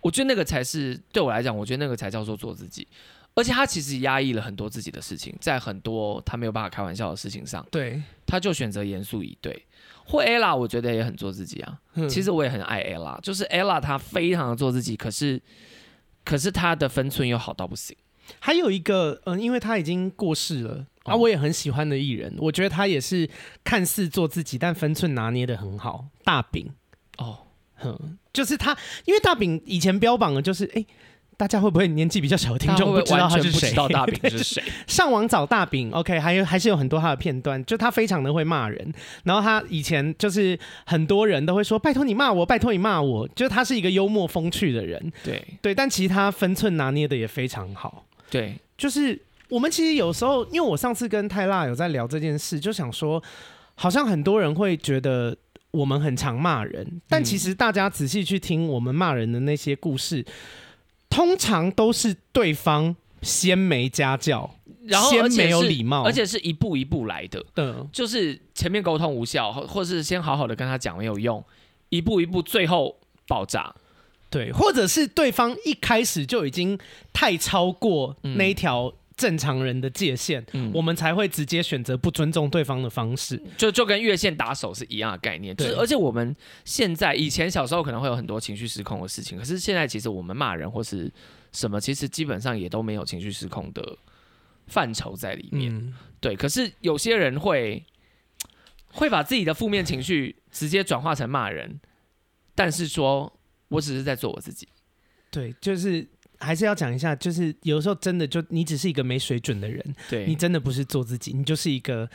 S2: 我觉得那个才是对我来讲，我觉得那个才叫做做自己。而且他其实压抑了很多自己的事情，在很多他没有办法开玩笑的事情上，
S1: 对，
S2: 他就选择严肃以对。或 Ella，我觉得也很做自己啊。嗯、其实我也很爱 Ella，就是 Ella 她非常的做自己，可是可是他的分寸又好到不行。
S1: 还有一个，嗯，因为他已经过世了。啊，我也很喜欢的艺人，我觉得他也是看似做自己，但分寸拿捏得很好。大饼。哦，哼，就是他，因为大饼以前标榜的就是，哎、欸，大家会不会年纪比较小的听众不知道他是谁？
S2: 不知道大饼是谁？
S1: 上网找大饼，OK，还有还是有很多他的片段，就他非常的会骂人。然后他以前就是很多人都会说，拜托你骂我，拜托你骂我，就是他是一个幽默风趣的人。
S2: 对
S1: 对，但其实他分寸拿捏的也非常好。
S2: 对，
S1: 就是我们其实有时候，因为我上次跟泰辣有在聊这件事，就想说，好像很多人会觉得。我们很常骂人，但其实大家仔细去听我们骂人的那些故事，嗯、通常都是对方先没家教，然后先没有礼貌，
S2: 而且是一步一步来的。嗯，就是前面沟通无效，或是先好好的跟他讲没有用，一步一步最后爆炸。
S1: 对，或者是对方一开始就已经太超过那一条、嗯。正常人的界限，嗯、我们才会直接选择不尊重对方的方式，
S2: 就就跟越线打手是一样的概念。对，就是、而且我们现在以前小时候可能会有很多情绪失控的事情，可是现在其实我们骂人或是什么，其实基本上也都没有情绪失控的范畴在里面。嗯、对，可是有些人会会把自己的负面情绪直接转化成骂人，但是说我只是在做我自己。
S1: 对，就是。还是要讲一下，就是有时候真的就你只是一个没水准的人，
S2: 对，
S1: 你真的不是做自己，你就是一个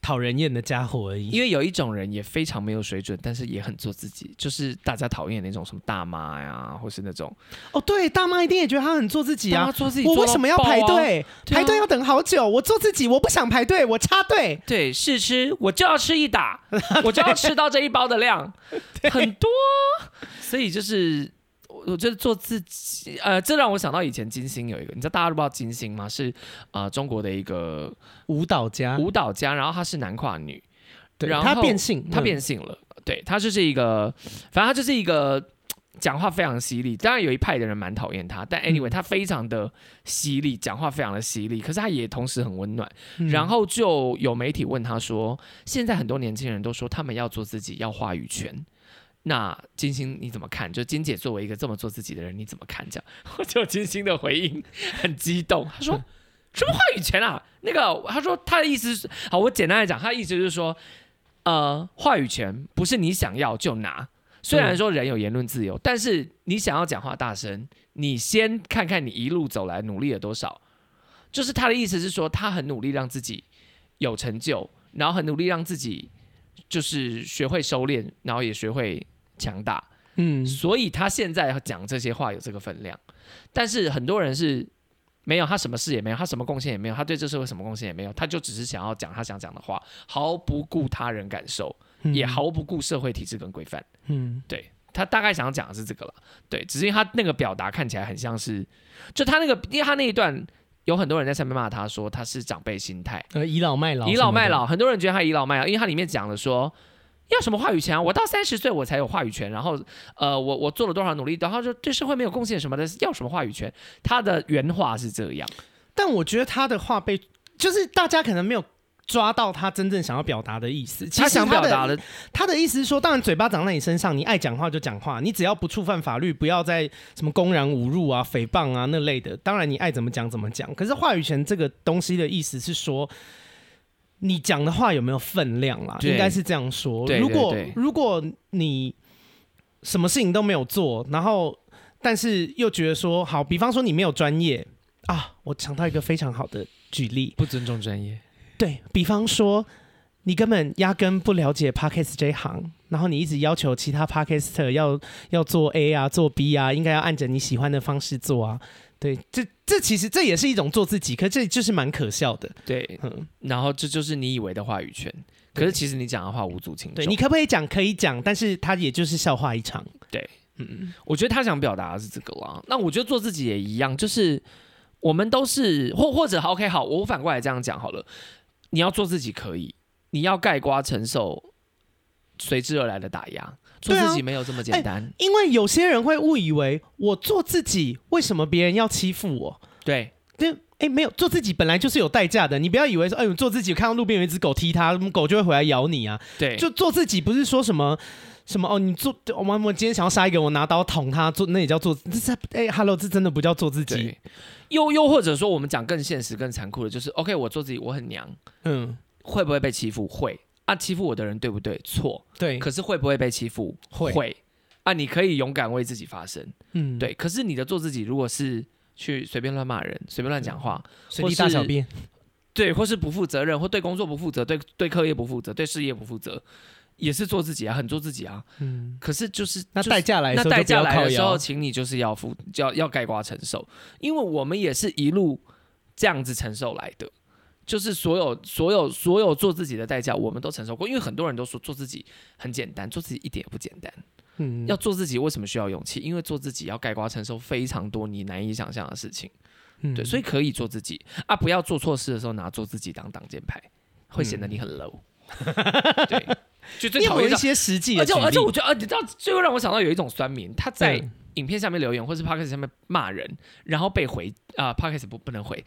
S1: 讨人厌的家伙而已。
S2: 因为有一种人也非常没有水准，但是也很做自己，就是大家讨厌那种什么大妈呀，或是那种。
S1: 哦，对，大妈一定也觉得她很做自己啊，
S2: 做自己，
S1: 我为什么要排队？啊、排队要等好久，我做自己，我不想排队，我插队。
S2: 对，试吃我就要吃一打，我就要吃到这一包的量，很多，所以就是。我觉得做自己，呃，这让我想到以前金星有一个，你知道大家都不知道金星吗？是啊、呃，中国的一个
S1: 舞蹈家，
S2: 舞蹈家，然后他是男跨女，
S1: 对，
S2: 然后
S1: 他变性，
S2: 他变性了，嗯、对，他就是一个，反正他就是一个讲话非常犀利，当然有一派的人蛮讨厌他，但 anyway，他非常的犀利，讲话非常的犀利，可是他也同时很温暖，嗯、然后就有媒体问他说，现在很多年轻人都说他们要做自己，要话语权。那金星你怎么看？就金姐作为一个这么做自己的人，你怎么看？这样，我就金星的回应很激动，他说：“什么话语权啊？那个，他说他的意思是，好，我简单来讲，他的意思就是说，呃，话语权不是你想要就拿。虽然说人有言论自由，嗯、但是你想要讲话大声，你先看看你一路走来努力了多少。就是他的意思是说，他很努力让自己有成就，然后很努力让自己就是学会收敛，然后也学会。”强大，嗯，所以他现在讲这些话有这个分量，但是很多人是没有，他什么事也没有，他什么贡献也没有，他对这社会什么贡献也没有，他就只是想要讲他想讲的话，毫不顾他人感受，嗯、也毫不顾社会体制跟规范，嗯，对，他大概想要讲的是这个了，对，只是因为他那个表达看起来很像是，就他那个，因为他那一段有很多人在上面骂他说他是长辈心态，
S1: 呃，倚老卖老，
S2: 倚老卖老，很多人觉得他倚老卖老，因为他里面讲了说。要什么话语权啊？我到三十岁我才有话语权。然后，呃，我我做了多少努力，然后就对社会没有贡献什么的，要什么话语权？他的原话是这样，
S1: 但我觉得他的话被就是大家可能没有抓到他真正想要表达的意思。其实他，
S2: 他想表达的，
S1: 他的意思是说，当然嘴巴长在你身上，你爱讲话就讲话，你只要不触犯法律，不要再什么公然侮辱啊、诽谤啊那类的，当然你爱怎么讲怎么讲。可是话语权这个东西的意思是说。你讲的话有没有分量啦？对应该是
S2: 这样说。
S1: 如果如果你什么事情都没有做，然后但是又觉得说好，比方说你没有专业啊，我想到一个非常好的举例，
S2: 不尊重专业。
S1: 对，比方说你根本压根不了解 Podcast 这一行，然后你一直要求其他 Podcaster 要要做 A 啊，做 B 啊，应该要按着你喜欢的方式做啊。对，这这其实这也是一种做自己，可这就是蛮可笑的。
S2: 对，嗯，然后这就是你以为的话语权，可是其实你讲的话无足轻重。
S1: 对，你可不可以讲？可以讲，但是他也就是笑话一场。
S2: 对，嗯，我觉得他想表达的是这个啦。那我觉得做自己也一样，就是我们都是或或者 OK 好，我反过来这样讲好了，你要做自己可以。你要盖瓜承受随之而来的打压，做自己没有这么简单。
S1: 欸，因为有些人会误以为我做自己，为什么别人要欺负我？
S2: 对，
S1: 对，哎，没有做自己本来就是有代价的。你不要以为说，哎，我做自己，看到路边有一只狗踢它，狗就会回来咬你啊。
S2: 对，
S1: 就做自己不是说什么什么哦，你做我我今天想要杀一个，我拿刀捅他，做那也叫做这是哎，Hello，这真的不叫做自己。
S2: 又又或者说，我们讲更现实、更残酷的，就是 OK，我做自己，我很娘，嗯。会不会被欺负？会啊，欺负我的人对不对？错，
S1: 对。
S2: 可是会不会被欺负？会，会啊，你可以勇敢为自己发声，嗯，对。可是你的做自己，如果是去随便乱骂人、随便乱讲话，
S1: 随地大小便，
S2: 对，或是不负责任，或对工作不负责，对对课业不负责，对事业不负责，也是做自己啊，很做自己啊，嗯。可是就是
S1: 那代价来，
S2: 那代价来的时候，请你就是要负，要要盖瓜承受，因为我们也是一路这样子承受来的。就是所有所有所有做自己的代价，我们都承受过。因为很多人都说做自己很简单，做自己一点也不简单。嗯，要做自己为什么需要勇气？因为做自己要盖瓜承受非常多你难以想象的事情。嗯，对，所以可以做自己啊，不要做错事的时候拿做自己当挡箭牌，会显得你很 low。嗯、对，就最讨厌
S1: 一些实际，
S2: 而且而且我觉得，啊，你知道，最后让我想到有一种酸民，他在影片下面留言，或是 Podcast 下面骂人，然后被回啊、呃、Podcast 不不能回。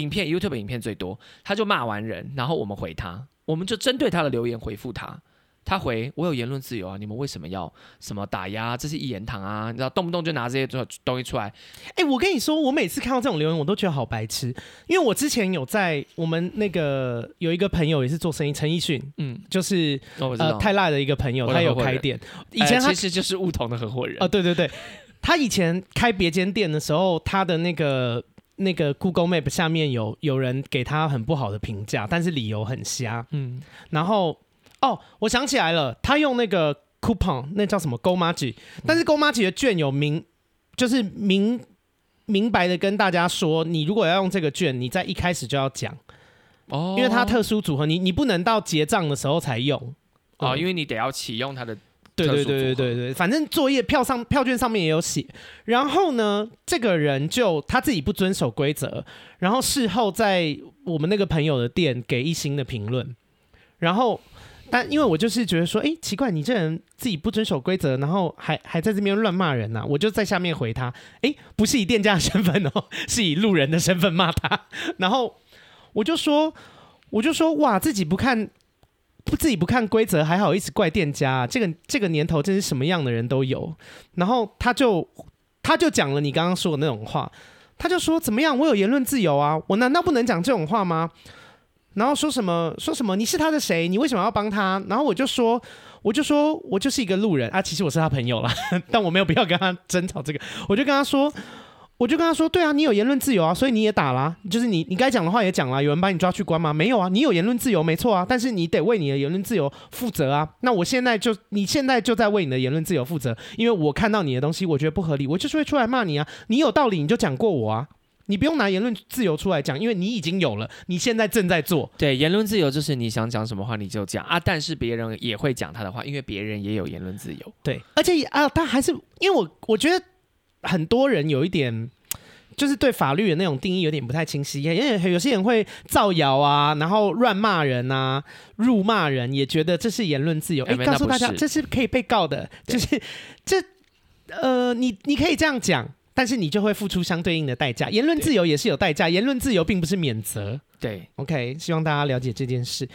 S2: 影片 YouTube 影片最多，他就骂完人，然后我们回他，我们就针对他的留言回复他。他回我有言论自由啊，你们为什么要什么打压？这是一言堂啊，你知道动不动就拿这些东西出来。
S1: 哎、欸，我跟你说，我每次看到这种留言，我都觉得好白痴。因为我之前有在我们那个有一个朋友也是做生意，陈奕迅，嗯，就是、哦、呃泰辣的一个朋友，他有开店，以前
S2: 其实就是梧桐的合伙人。
S1: 啊，对对对，他以前开别间店的时候，他的那个。那个 Google Map 下面有有人给他很不好的评价，但是理由很瞎。嗯，然后哦，我想起来了，他用那个 coupon，那叫什么 Go m a g i 但是 Go m a g i 的券有明，就是明明白的跟大家说，你如果要用这个券，你在一开始就要讲。哦，因为它特殊组合，你你不能到结账的时候才用。
S2: 哦，嗯，因为你得要启用它的。
S1: 对对对对对对，反正作业票上票券上面也有写。然后呢，这个人就他自己不遵守规则，然后事后在我们那个朋友的店给一星的评论。然后，但因为我就是觉得说，哎，奇怪，你这人自己不遵守规则，然后还还在这边乱骂人呐、啊，我就在下面回他，哎，不是以店家的身份哦，是以路人的身份骂他。然后我就说，我就说，哇，自己不看。不自己不看规则，还好意思怪店家？这个这个年头，真是什么样的人都有。然后他就他就讲了你刚刚说的那种话，他就说怎么样？我有言论自由啊，我难道不能讲这种话吗？然后说什么说什么？你是他的谁？你为什么要帮他？然后我就说我就说我就是一个路人啊，其实我是他朋友啦，但我没有必要跟他争吵这个，我就跟他说。我就跟他说：“对啊，你有言论自由啊，所以你也打啦，就是你你该讲的话也讲了。有人把你抓去关吗？没有啊，你有言论自由，没错啊，但是你得为你的言论自由负责啊。那我现在就你现在就在为你的言论自由负责，因为我看到你的东西，我觉得不合理，我就是会出来骂你啊。你有道理，你就讲过我啊，你不用拿言论自由出来讲，因为你已经有了，你现在正在做。
S2: 对，言论自由就是你想讲什么话你就讲啊，但是别人也会讲他的话，因为别人也有言论自由。
S1: 对，而且啊，他还是因为我我觉得。”很多人有一点，就是对法律的那种定义有点不太清晰，因为有些人会造谣啊，然后乱骂人啊，辱骂人，也觉得这是言论自由。哎、欸，告诉大家，这是可以被告的，就是这呃，你你可以这样讲，但是你就会付出相对应的代价。言论自由也是有代价，言论自由并不是免责。
S2: 对
S1: ，OK，希望大家了解这件事。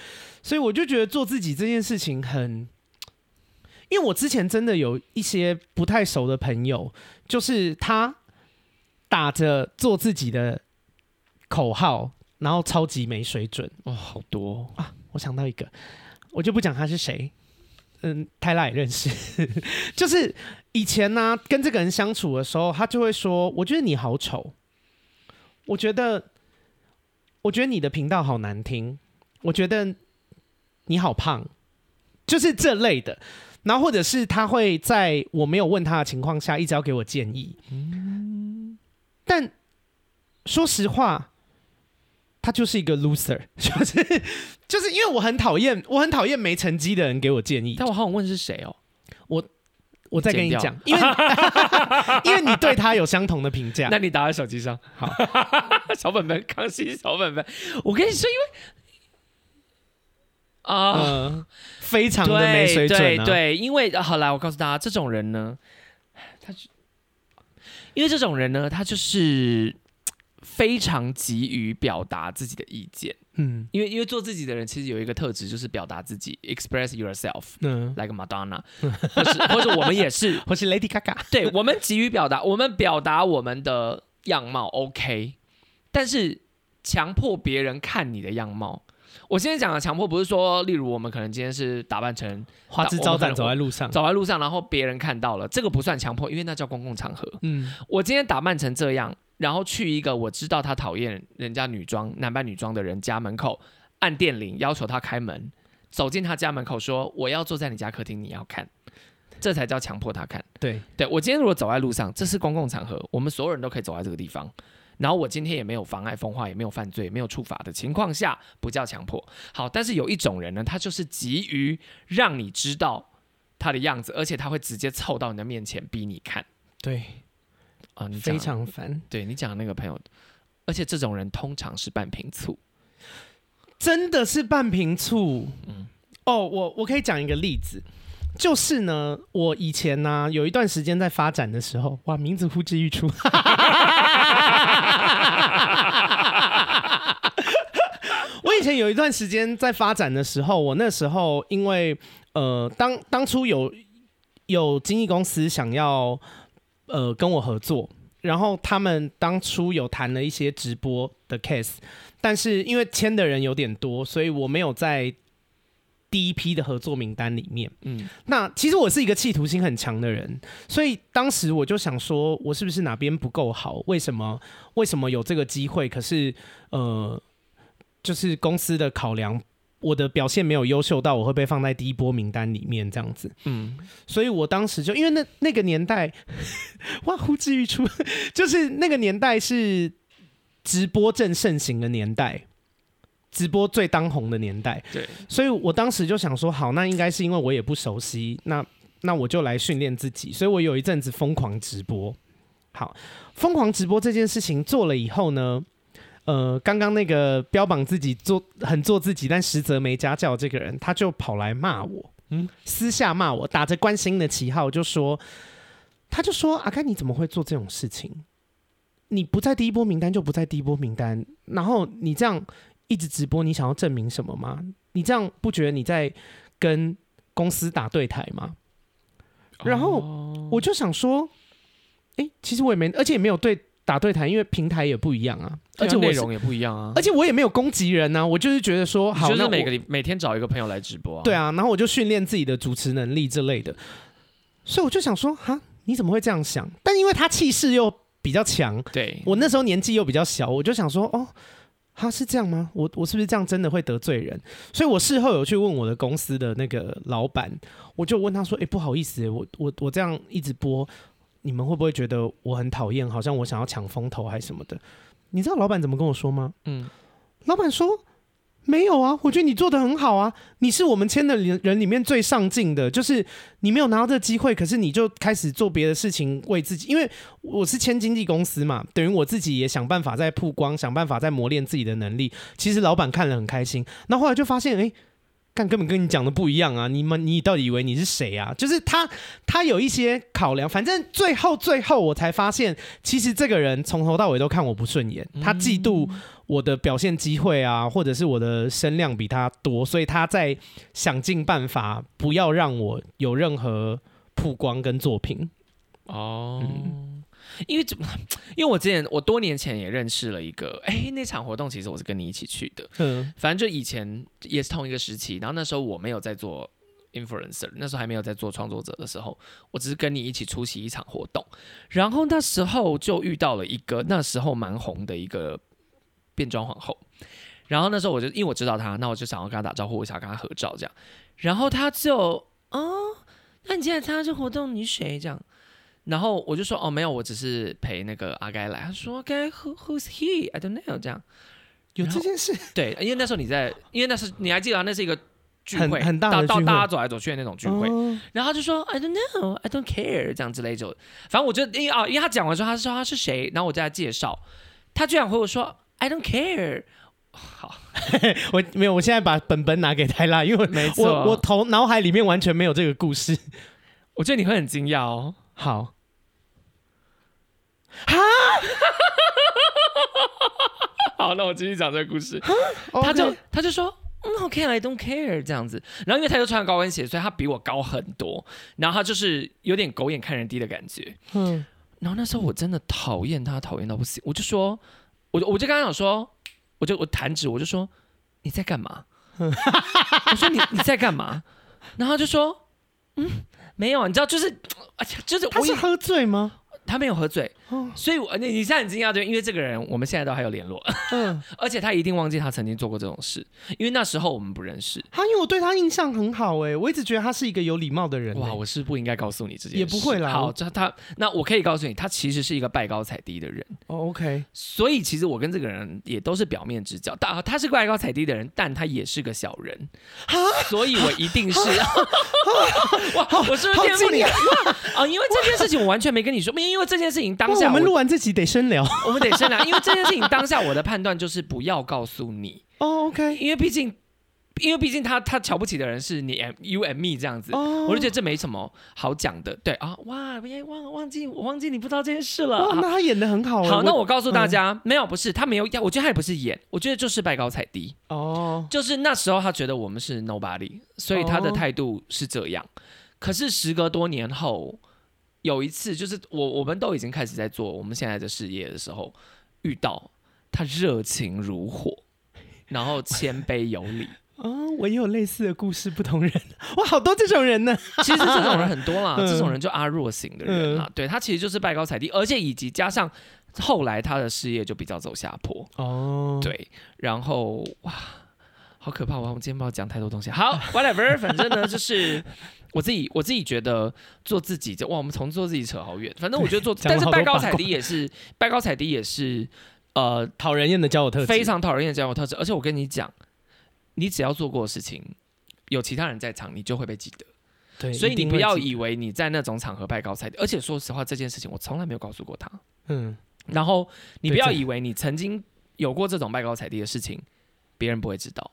S1: 所以我就觉得做自己这件事情很。因为我之前真的有一些不太熟的朋友，就是他打着做自己的口号，然后超级没水准
S2: 哦，好多
S1: 啊！我想到一个，我就不讲他是谁，嗯，泰拉也认识，就是以前呢、啊、跟这个人相处的时候，他就会说：“我觉得你好丑，我觉得，我觉得你的频道好难听，我觉得。”你好胖，就是这类的。然后或者是他会在我没有问他的情况下，一直要给我建议。嗯，但说实话，他就是一个 loser，就是就是因为我很讨厌，我很讨厌没成绩的人给我建议。
S2: 但我好想问是谁哦？
S1: 我我再跟你讲，因为 因为你对他有相同的评价，
S2: 那你打在手机上。好，小本本，康熙小本本。我跟你说，因为。啊、呃，
S1: 非常的没水准、啊、
S2: 对对，对，因为好啦，我告诉大家，这种人呢，他就因为这种人呢，他就是非常急于表达自己的意见。嗯，因为因为做自己的人，其实有一个特质，就是表达自己，express yourself。嗯，like Madonna，或是 或者我们也是，
S1: 或是 Lady Gaga。
S2: 对，我们急于表达，我们表达我们的样貌，OK，但是强迫别人看你的样貌。我现在讲的强迫不是说，例如我们可能今天是打扮成
S1: 花枝招展走在路上，
S2: 走在路上，然后别人看到了，这个不算强迫，因为那叫公共场合。嗯，我今天打扮成这样，然后去一个我知道他讨厌人家女装、男扮女装的人家门口，按电铃要求他开门，走进他家门口说我要坐在你家客厅，你要看，这才叫强迫他看。
S1: 对，
S2: 对我今天如果走在路上，这是公共场合，我们所有人都可以走在这个地方。然后我今天也没有妨碍风化，也没有犯罪，没有触法的情况下，不叫强迫。好，但是有一种人呢，他就是急于让你知道他的样子，而且他会直接凑到你的面前逼你看。
S1: 对，
S2: 啊，你
S1: 非常烦。
S2: 对你讲的那个朋友，而且这种人通常是半瓶醋，
S1: 真的是半瓶醋。嗯，哦，我我可以讲一个例子。就是呢，我以前呢、啊、有一段时间在发展的时候，哇，名字呼之欲出。我以前有一段时间在发展的时候，我那时候因为呃，当当初有有经纪公司想要呃跟我合作，然后他们当初有谈了一些直播的 case，但是因为签的人有点多，所以我没有在。第一批的合作名单里面，嗯，那其实我是一个企图心很强的人，所以当时我就想说，我是不是哪边不够好？为什么为什么有这个机会？可是呃，就是公司的考量，我的表现没有优秀到我会被放在第一波名单里面这样子，嗯，所以我当时就因为那那个年代，哇，呼之欲出，就是那个年代是直播正盛行的年代。直播最当红的年代，
S2: 对，
S1: 所以我当时就想说，好，那应该是因为我也不熟悉，那那我就来训练自己，所以我有一阵子疯狂直播。好，疯狂直播这件事情做了以后呢，呃，刚刚那个标榜自己做很做自己，但实则没家教这个人，他就跑来骂我，嗯，私下骂我，打着关心的旗号，就说，他就说，阿甘你怎么会做这种事情？你不在第一波名单就不在第一波名单，然后你这样。一直直播，你想要证明什么吗？你这样不觉得你在跟公司打对台吗？然后我就想说，哎、欸，其实我也没，而且也没有对打对台，因为平台也不一样啊，而且
S2: 内容也不一样啊，
S1: 而且我也没有攻击人啊，我就是觉得说，好，
S2: 就是每个每天找一个朋友来直播啊，
S1: 对啊，然后我就训练自己的主持能力之类的，所以我就想说，哈，你怎么会这样想？但因为他气势又比较强，
S2: 对，
S1: 我那时候年纪又比较小，我就想说，哦。他是这样吗？我我是不是这样真的会得罪人？所以我事后有去问我的公司的那个老板，我就问他说：“哎、欸，不好意思，我我我这样一直播，你们会不会觉得我很讨厌？好像我想要抢风头还是什么的？”你知道老板怎么跟我说吗？嗯，老板说。没有啊，我觉得你做的很好啊！你是我们签的人人里面最上进的，就是你没有拿到这个机会，可是你就开始做别的事情为自己，因为我是签经纪公司嘛，等于我自己也想办法在曝光，想办法在磨练自己的能力。其实老板看了很开心，那后来就发现，哎。但根本跟你讲的不一样啊！你们，你到底以为你是谁啊？就是他，他有一些考量。反正最后，最后我才发现，其实这个人从头到尾都看我不顺眼。他嫉妒我的表现机会啊，或者是我的声量比他多，所以他在想尽办法不要让我有任何曝光跟作品。哦。嗯
S2: 因为怎么？因为我之前我多年前也认识了一个，哎，那场活动其实我是跟你一起去的。嗯，反正就以前也是同一个时期，然后那时候我没有在做 influencer，那时候还没有在做创作者的时候，我只是跟你一起出席一场活动，然后那时候就遇到了一个那时候蛮红的一个变装皇后，然后那时候我就因为我知道她，那我就想要跟她打招呼，我想要跟她合照这样。然后她就哦，那你今天参加这活动，你谁这样？然后我就说哦，没有，我只是陪那个阿该来。他说该 who who's he？I don't know 这样。
S1: 有这件事？
S2: 对，因为那时候你在，因为那是你还记得那是一个聚会，
S1: 很，很大的聚会，
S2: 到大家走来走去的那种聚会。
S1: 哦、
S2: 然后他就说 I don't know，I don't care 这样之类就，反正我就因为啊，因为他讲完之后，他说他是谁，然后我再介绍，他居然回我说 I don't care。好，
S1: 我没有，我现在把本本拿给泰拉，因为没错，我我头脑海里面完全没有这个故事。
S2: 我觉得你会很惊讶哦。
S1: 好，哈，
S2: 好，那我继续讲这个故事。他就他就说，嗯，OK，I don't care 这样子。然后因为他又穿高跟鞋，所以他比我高很多。然后他就是有点狗眼看人低的感觉。嗯。然后那时候我真的讨厌他，讨厌到不行。我就说，我就我就刚刚想说。我就我弹指，我就说你在干嘛？我说你你在干嘛？然后就说嗯，没有，你知道就是，而且就是
S1: 他是喝醉吗？
S2: 他没有喝醉，所以我你你现在很惊讶对，因为这个人我们现在都还有联络，嗯，而且他一定忘记他曾经做过这种事，因为那时候我们不认识。
S1: 他因为我对他印象很好哎，我一直觉得他是一个有礼貌的人。
S2: 哇，我是不应该告诉你这件事，
S1: 也不会啦。
S2: 好，他他那我可以告诉你，他其实是一个拜高踩低的人。
S1: 哦，OK，
S2: 所以其实我跟这个人也都是表面之交，但他是拜高踩低的人，但他也是个小人，所以我一定是。哇，我是不是骗你 啊？因为这件事情我完全没跟你说，因为这件事情当下我，
S1: 我们录完这集得深聊，
S2: 我们得深聊，因为这件事情当下我的判断就是不要告诉你
S1: 哦，OK，
S2: 因为毕竟，因为毕竟他他瞧不起的人是你 and you and me 这样子，oh. 我就觉得这没什么好讲的，对啊，哇，别忘忘记我忘记你不知道这件事了，oh,
S1: 那他演的很好，
S2: 好，那我告诉大家，嗯、没有不是他没有，我觉得他也不是演，我觉得就是拜高踩低哦，oh. 就是那时候他觉得我们是 nobody，所以他的态度是这样，oh. 可是时隔多年后。有一次，就是我我们都已经开始在做我们现在的事业的时候，遇到他热情如火，然后谦卑有礼。
S1: 哦，我也有类似的故事，不同人，哇，好多这种人呢。
S2: 其实这种人很多啦，嗯、这种人就阿若型的人啊，嗯、对他其实就是拜高踩低，而且以及加上后来他的事业就比较走下坡。哦，对，然后哇，好可怕！我我今天不要讲太多东西。好，whatever，反正呢就是。我自己我自己觉得做自己，就哇，我们从做自己扯好远。反正我觉得做，但是拜高踩低也是拜高踩低也是呃
S1: 讨人厌的交友特质，
S2: 非常讨人厌的交友特质。而且我跟你讲，你只要做过的事情，有其他人在场，你就会被记得。对，所以你不要以为你在那种场合拜高踩低。而且说实话，这件事情我从来没有告诉过他。嗯，然后你不要以为你曾经有过这种拜高踩低的事情，别人不会知道。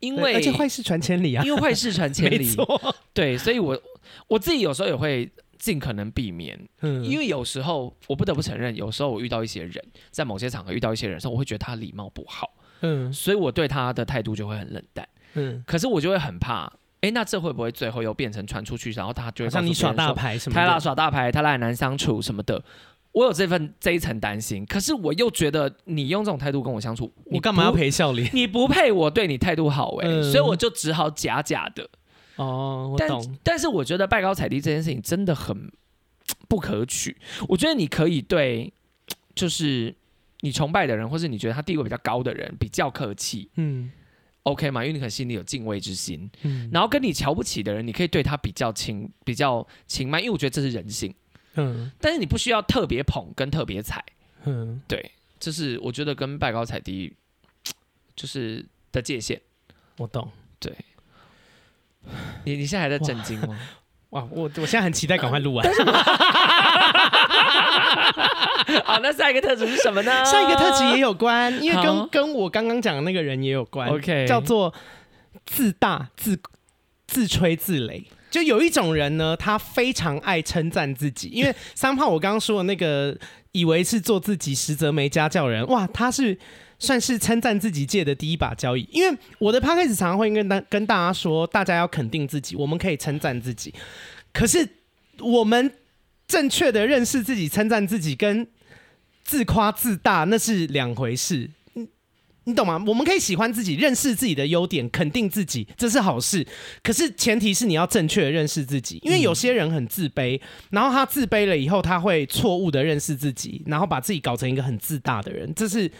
S2: 因为
S1: 而且坏事传千里啊，
S2: 因为坏事传千里 对，所以我我自己有时候也会尽可能避免，嗯，因为有时候我不得不承认，有时候我遇到一些人，在某些场合遇到一些人的时候，我会觉得他礼貌不好，嗯，所以我对他的态度就会很冷淡，嗯，可是我就会很怕，哎，那这会不会最后又变成传出去，然后他就会
S1: 像你耍大牌什么，
S2: 泰辣耍大牌，他俩很难相处什么的。我有这份这一层担心，可是我又觉得你用这种态度跟我相处，
S1: 你干嘛要陪笑脸？
S2: 你不配我对你态度好哎、欸，嗯、所以我就只好假假的。
S1: 哦，我懂。
S2: 但，但是我觉得拜高踩低这件事情真的很不可取。我觉得你可以对，就是你崇拜的人，或是你觉得他地位比较高的人，比较客气。嗯，OK 嘛？因为你可能心里有敬畏之心。嗯，然后跟你瞧不起的人，你可以对他比较轻，比较轻慢，因为我觉得这是人性。嗯，但是你不需要特别捧跟特别踩，嗯，对，这是我觉得跟拜高踩低就是的界限。
S1: 我懂，
S2: 对。你你现在还在震惊吗？
S1: 哇，我我现在很期待赶快录完。
S2: 好，那下一个特质是什么呢？
S1: 下一个特质也有关，因为跟跟我刚刚讲的那个人也有关。OK，叫做自大、自自吹自擂。就有一种人呢，他非常爱称赞自己，因为 三炮我刚刚说的那个，以为是做自己，实则没家教人，哇，他是算是称赞自己界的第一把交椅。因为我的 podcast 常常会跟大跟大家说，大家要肯定自己，我们可以称赞自己，可是我们正确的认识自己、称赞自己，跟自夸自大那是两回事。你懂吗？我们可以喜欢自己，认识自己的优点，肯定自己，这是好事。可是前提是你要正确的认识自己，因为有些人很自卑，然后他自卑了以后，他会错误的认识自己，然后把自己搞成一个很自大的人。这是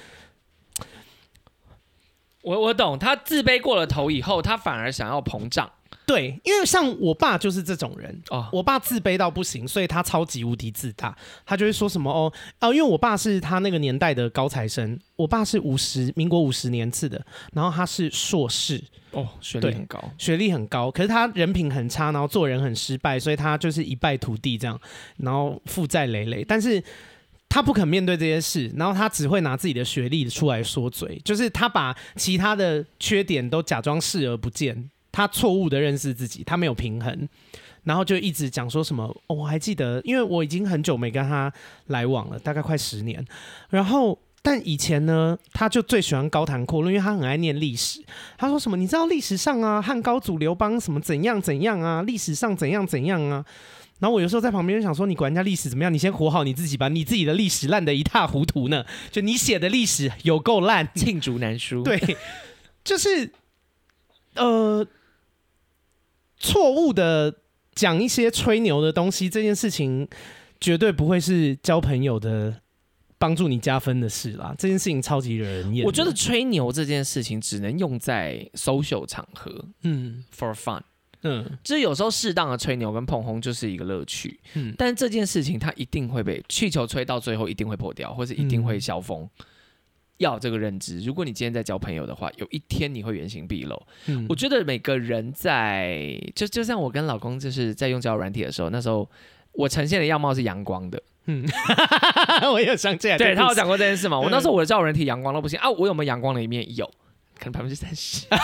S2: 我我懂，他自卑过了头以后，他反而想要膨胀。
S1: 对，因为像我爸就是这种人
S2: 哦
S1: 我爸自卑到不行，所以他超级无敌自大，他就会说什么哦哦，因为我爸是他那个年代的高材生，我爸是五十民国五十年次的，然后他是硕士，
S2: 哦，学
S1: 历
S2: 很高。
S1: 学历很高，可是他人品很差，然后做人很失败，所以他就是一败涂地这样，然后负债累累，但是。他不肯面对这些事，然后他只会拿自己的学历出来说嘴，就是他把其他的缺点都假装视而不见，他错误的认识自己，他没有平衡，然后就一直讲说什么、哦。我还记得，因为我已经很久没跟他来往了，大概快十年。然后，但以前呢，他就最喜欢高谈阔论，因为他很爱念历史。他说什么？你知道历史上啊，汉高祖刘邦什么怎样怎样啊？历史上怎样怎样啊？然后我有时候在旁边就想说，你管人家历史怎么样？你先活好你自己吧。你自己的历史烂得一塌糊涂呢，就你写的历史有够烂，
S2: 罄竹难书。
S1: 对，就是呃，错误的讲一些吹牛的东西，这件事情绝对不会是交朋友的帮助你加分的事啦。这件事情超级惹人厌。
S2: 我觉得吹牛这件事情只能用在 social 场合，
S1: 嗯
S2: ，for fun。
S1: 嗯，
S2: 就是有时候适当的吹牛跟碰红就是一个乐趣，嗯，但这件事情它一定会被气球吹到最后一定会破掉，或者一定会消风。嗯、要这个认知，如果你今天在交朋友的话，有一天你会原形毕露。嗯，我觉得每个人在就就像我跟老公就是在用交友软体的时候，那时候我呈现的样貌是阳光的，嗯，
S1: 我也有想起来，
S2: 对他有讲过这件事嘛？我那时候我的交友软体阳光都不行啊，我有没有阳光的一面？有。可能百分之三十，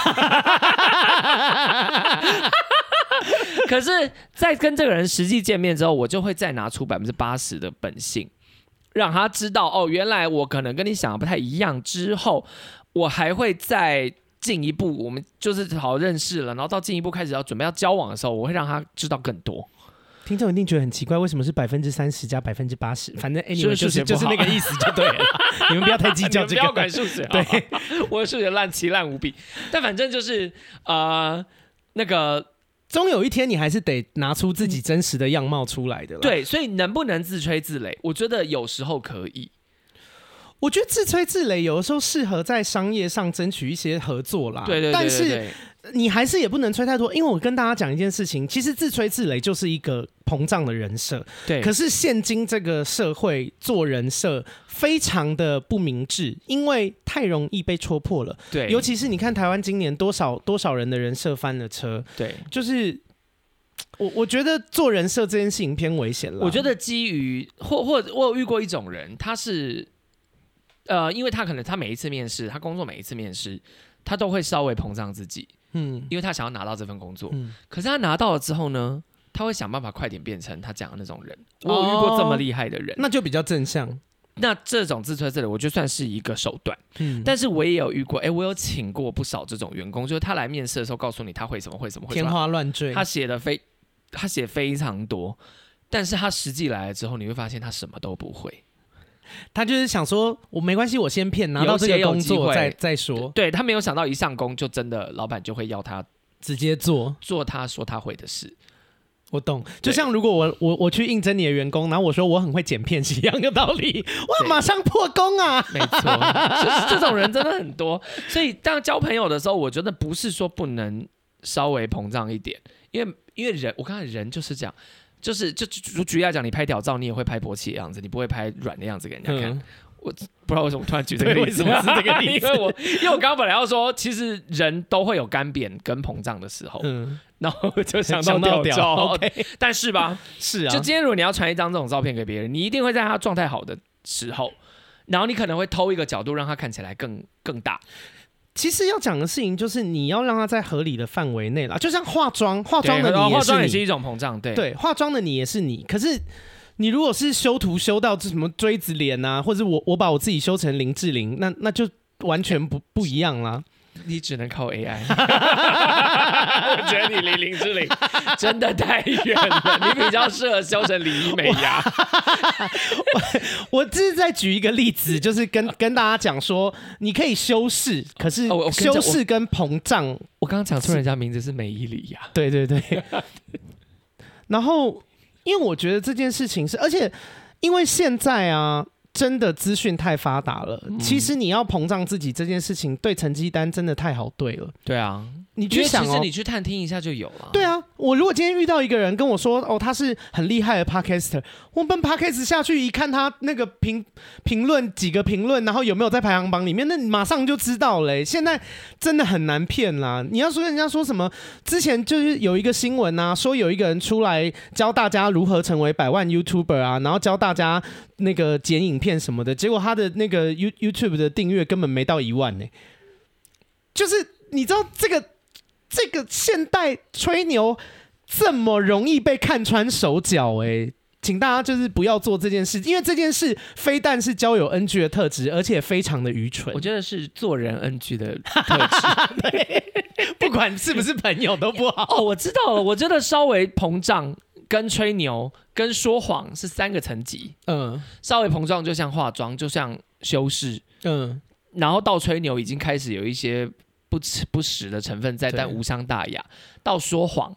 S2: 可是，在跟这个人实际见面之后，我就会再拿出百分之八十的本性，让他知道哦，原来我可能跟你想的不太一样。之后，我还会再进一步，我们就是好认识了，然后到进一步开始要准备要交往的时候，我会让他知道更多。
S1: 听众一定觉得很奇怪，为什么是百分之三十加百分之八十？反正 anyway 就是就是那个意思就对了。你们不要太计较这个，
S2: 不要管数学。对，我的数学烂奇烂无比。但反正就是呃，那个
S1: 终有一天你还是得拿出自己真实的样貌出来的。
S2: 对，所以能不能自吹自擂？我觉得有时候可以。
S1: 我觉得自吹自擂有的时候适合在商业上争取一些合作啦。
S2: 对对，对对对。
S1: 但是你还是也不能吹太多，因为我跟大家讲一件事情，其实自吹自擂就是一个膨胀的人设。
S2: 对。
S1: 可是现今这个社会做人设非常的不明智，因为太容易被戳破了。
S2: 对。
S1: 尤其是你看台湾今年多少多少人的人设翻了车。
S2: 对。
S1: 就是我我觉得做人设这件事情偏危险了。
S2: 我觉得基于或或我有遇过一种人，他是。呃，因为他可能他每一次面试，他工作每一次面试，他都会稍微膨胀自己，嗯，因为他想要拿到这份工作，嗯，可是他拿到了之后呢，他会想办法快点变成他讲的那种人。我有遇过这么厉害的人，
S1: 哦，那就比较正向。
S2: 那这种自吹自擂，我就算是一个手段，嗯，但是我也有遇过，哎，我有请过不少这种员工，就是他来面试的时候，告诉你他会什么会什么会什么，
S1: 天花乱坠，
S2: 他写的非他写非常多，但是他实际来了之后，你会发现他什么都不会。
S1: 他就是想说，我没关系，我先骗拿到这个工作再再说。
S2: 对，他没有想到一上工就真的老板就会要他
S1: 直接做
S2: 做他说他会的事。
S1: 我懂，就像如果我我我去应征你的员工，然后我说我很会剪片是一样的道理，哇，马上破功啊！
S2: 没错，就是这种人真的很多。所以当交朋友的时候，我觉得不是说不能稍微膨胀一点，因为因为人，我看人就是这样。就是就举举例来讲，你拍屌照，你也会拍勃起的样子，你不会拍软的样子给人家看。嗯、我不知道为什么突然举这个例子，为什么是这个例子？因为我因为我刚刚本来要说，其实人都会有干瘪跟膨胀的时候，嗯，然后就想到屌照。Okay、但是吧，
S1: 是啊，
S2: 就今天如果你要传一张这种照片给别人，你一定会在他状态好的时候，然后你可能会偷一个角度，让他看起来更更大。
S1: 其实要讲的事情就是你要让它在合理的范围内啦，就像化妆，化妆的你也是你，
S2: 化妆也是一种膨胀，对
S1: 对，化妆的你也是你。可是你如果是修图修到这什么锥子脸啊，或者我我把我自己修成林志玲，那那就完全不不一样啦。
S2: 你只能靠 AI，我觉得你离林志玲真的太远了，你比较适合修成李美牙。
S1: 我只是在举一个例子，就是跟跟大家讲说，你可以修饰，可是修饰跟膨胀，
S2: 我刚刚讲错人家名字是美伊里呀，
S1: 对对对。然后，因为我觉得这件事情是，而且因为现在啊。真的资讯太发达了，
S2: 嗯、
S1: 其实你要膨胀自己这件事情，对成绩单真的太好对了。
S2: 对啊。
S1: 你去想哦，其实
S2: 你去探听一下就有了。
S1: 对啊，我如果今天遇到一个人跟我说，哦，他是很厉害的 podcaster，我奔 podcast 下去一看他那个评评论几个评论，然后有没有在排行榜里面，那你马上就知道嘞。现在真的很难骗啦。你要说人家说什么，之前就是有一个新闻啊，说有一个人出来教大家如何成为百万 YouTuber 啊，然后教大家那个剪影片什么的，结果他的那个 You YouTube 的订阅根本没到一万呢。就是你知道这个。这个现代吹牛这么容易被看穿手脚哎，请大家就是不要做这件事，因为这件事非但是交友 NG 的特质，而且非常的愚蠢。
S2: 我觉得是做人 NG 的特质，
S1: 对，不管是不是朋友都不好。
S2: 哦，我知道了，我觉得稍微膨胀、跟吹牛、跟说谎是三个层级。嗯，稍微膨胀就像化妆，就像修饰。嗯，然后到吹牛已经开始有一些。不不实的成分在，但无伤大雅。到说谎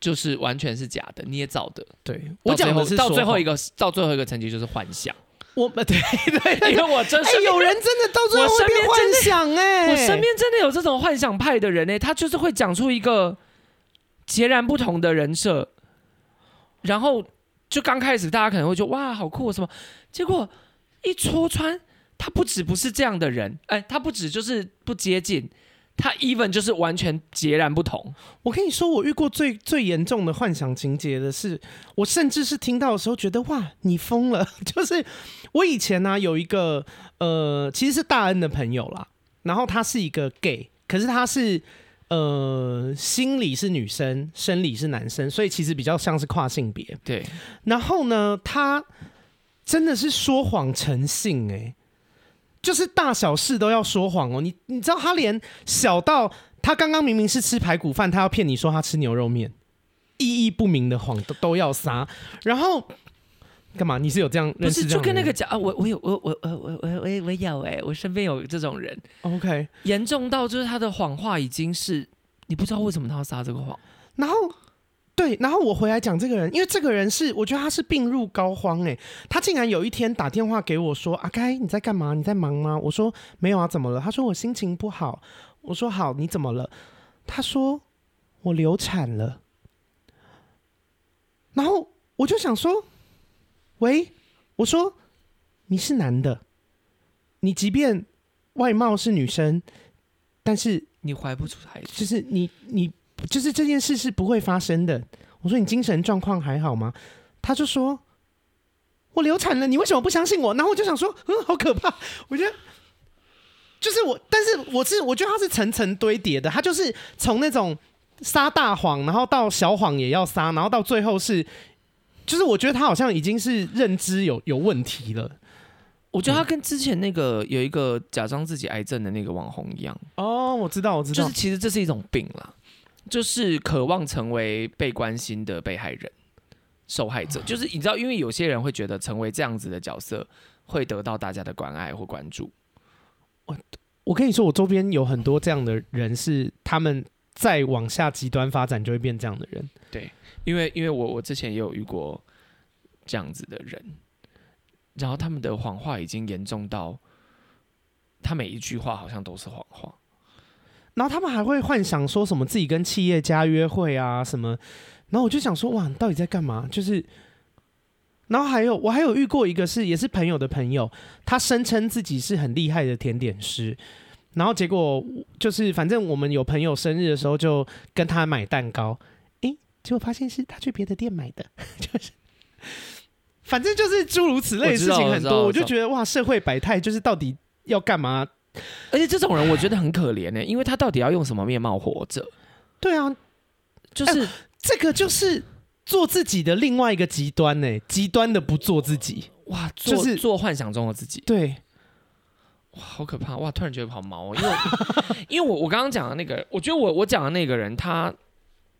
S2: 就是完全是假的，捏造的。
S1: 对，
S2: 我讲的是到最后一个，到最后一个层级就是幻想。
S1: 我 对对，
S2: 因为我真是
S1: 有人真的到最后会变幻想哎，
S2: 我身边真的有这种幻想派的人哎，他就是会讲出一个截然不同的人设，然后就刚开始大家可能会觉得哇好酷什么，结果一戳穿，他不止不是这样的人，哎，他不止就是不接近。他 even 就是完全截然不同。
S1: 我跟你说，我遇过最最严重的幻想情节的是，我甚至是听到的时候觉得哇，你疯了。就是我以前呢、啊、有一个呃，其实是大恩的朋友啦，然后他是一个 gay，可是他是呃心理是女生，生理是男生，所以其实比较像是跨性别。
S2: 对。
S1: 然后呢，他真的是说谎成性哎、欸。就是大小事都要说谎哦，你你知道他连小到他刚刚明明是吃排骨饭，他要骗你说他吃牛肉面，意义不明的谎都都要撒。然后干嘛？你是有这样？不是
S2: 就跟那个讲啊，我我有我我我我我我我有哎，我身边有这种人。
S1: OK，
S2: 严重到就是他的谎话已经是你不知道为什么他要撒这个谎，
S1: 然后。对，然后我回来讲这个人，因为这个人是我觉得他是病入膏肓哎，他竟然有一天打电话给我说：“阿该你在干嘛？你在忙吗？”我说：“没有啊，怎么了？”他说：“我心情不好。”我说：“好，你怎么了？”他说：“我流产了。”然后我就想说：“喂，我说你是男的，你即便外貌是女生，但是
S2: 你怀不出孩子，
S1: 就是你你。”就是这件事是不会发生的。我说，你精神状况还好吗？他就说我流产了，你为什么不相信我？然后我就想说，嗯，好可怕。我觉得就是我，但是我是我觉得他是层层堆叠的。他就是从那种撒大谎，然后到小谎也要撒，然后到最后是，就是我觉得他好像已经是认知有有问题了。
S2: 我觉得他跟之前那个有一个假装自己癌症的那个网红一样。
S1: 哦，我知道，我知道，
S2: 就是其实这是一种病啦。就是渴望成为被关心的被害人、受害者。就是你知道，因为有些人会觉得成为这样子的角色会得到大家的关爱或关注。
S1: 我我跟你说，我周边有很多这样的人，是他们再往下极端发展就会变这样的人。
S2: 对，因为因为我我之前也有遇过这样子的人，然后他们的谎话已经严重到，他每一句话好像都是谎话。
S1: 然后他们还会幻想说什么自己跟企业家约会啊什么，然后我就想说哇，你到底在干嘛？就是，然后还有我还有遇过一个是也是朋友的朋友，他声称自己是很厉害的甜点师，然后结果就是反正我们有朋友生日的时候就跟他买蛋糕，诶，结果发现是他去别的店买的，就是，反正就是诸如此类的事情很多，我，我就觉得哇，社会百态就是到底要干嘛？
S2: 而且这种人我觉得很可怜呢，因为他到底要用什么面貌活着？
S1: 对啊，
S2: 就是、欸、
S1: 这个就是做自己的另外一个极端呢，极端的不做自己，
S2: 哇，就是做幻想中的自己。
S1: 对，
S2: 哇，好可怕！哇，突然觉得好毛，因为 因为我我刚刚讲的那个，我觉得我我讲的那个人，他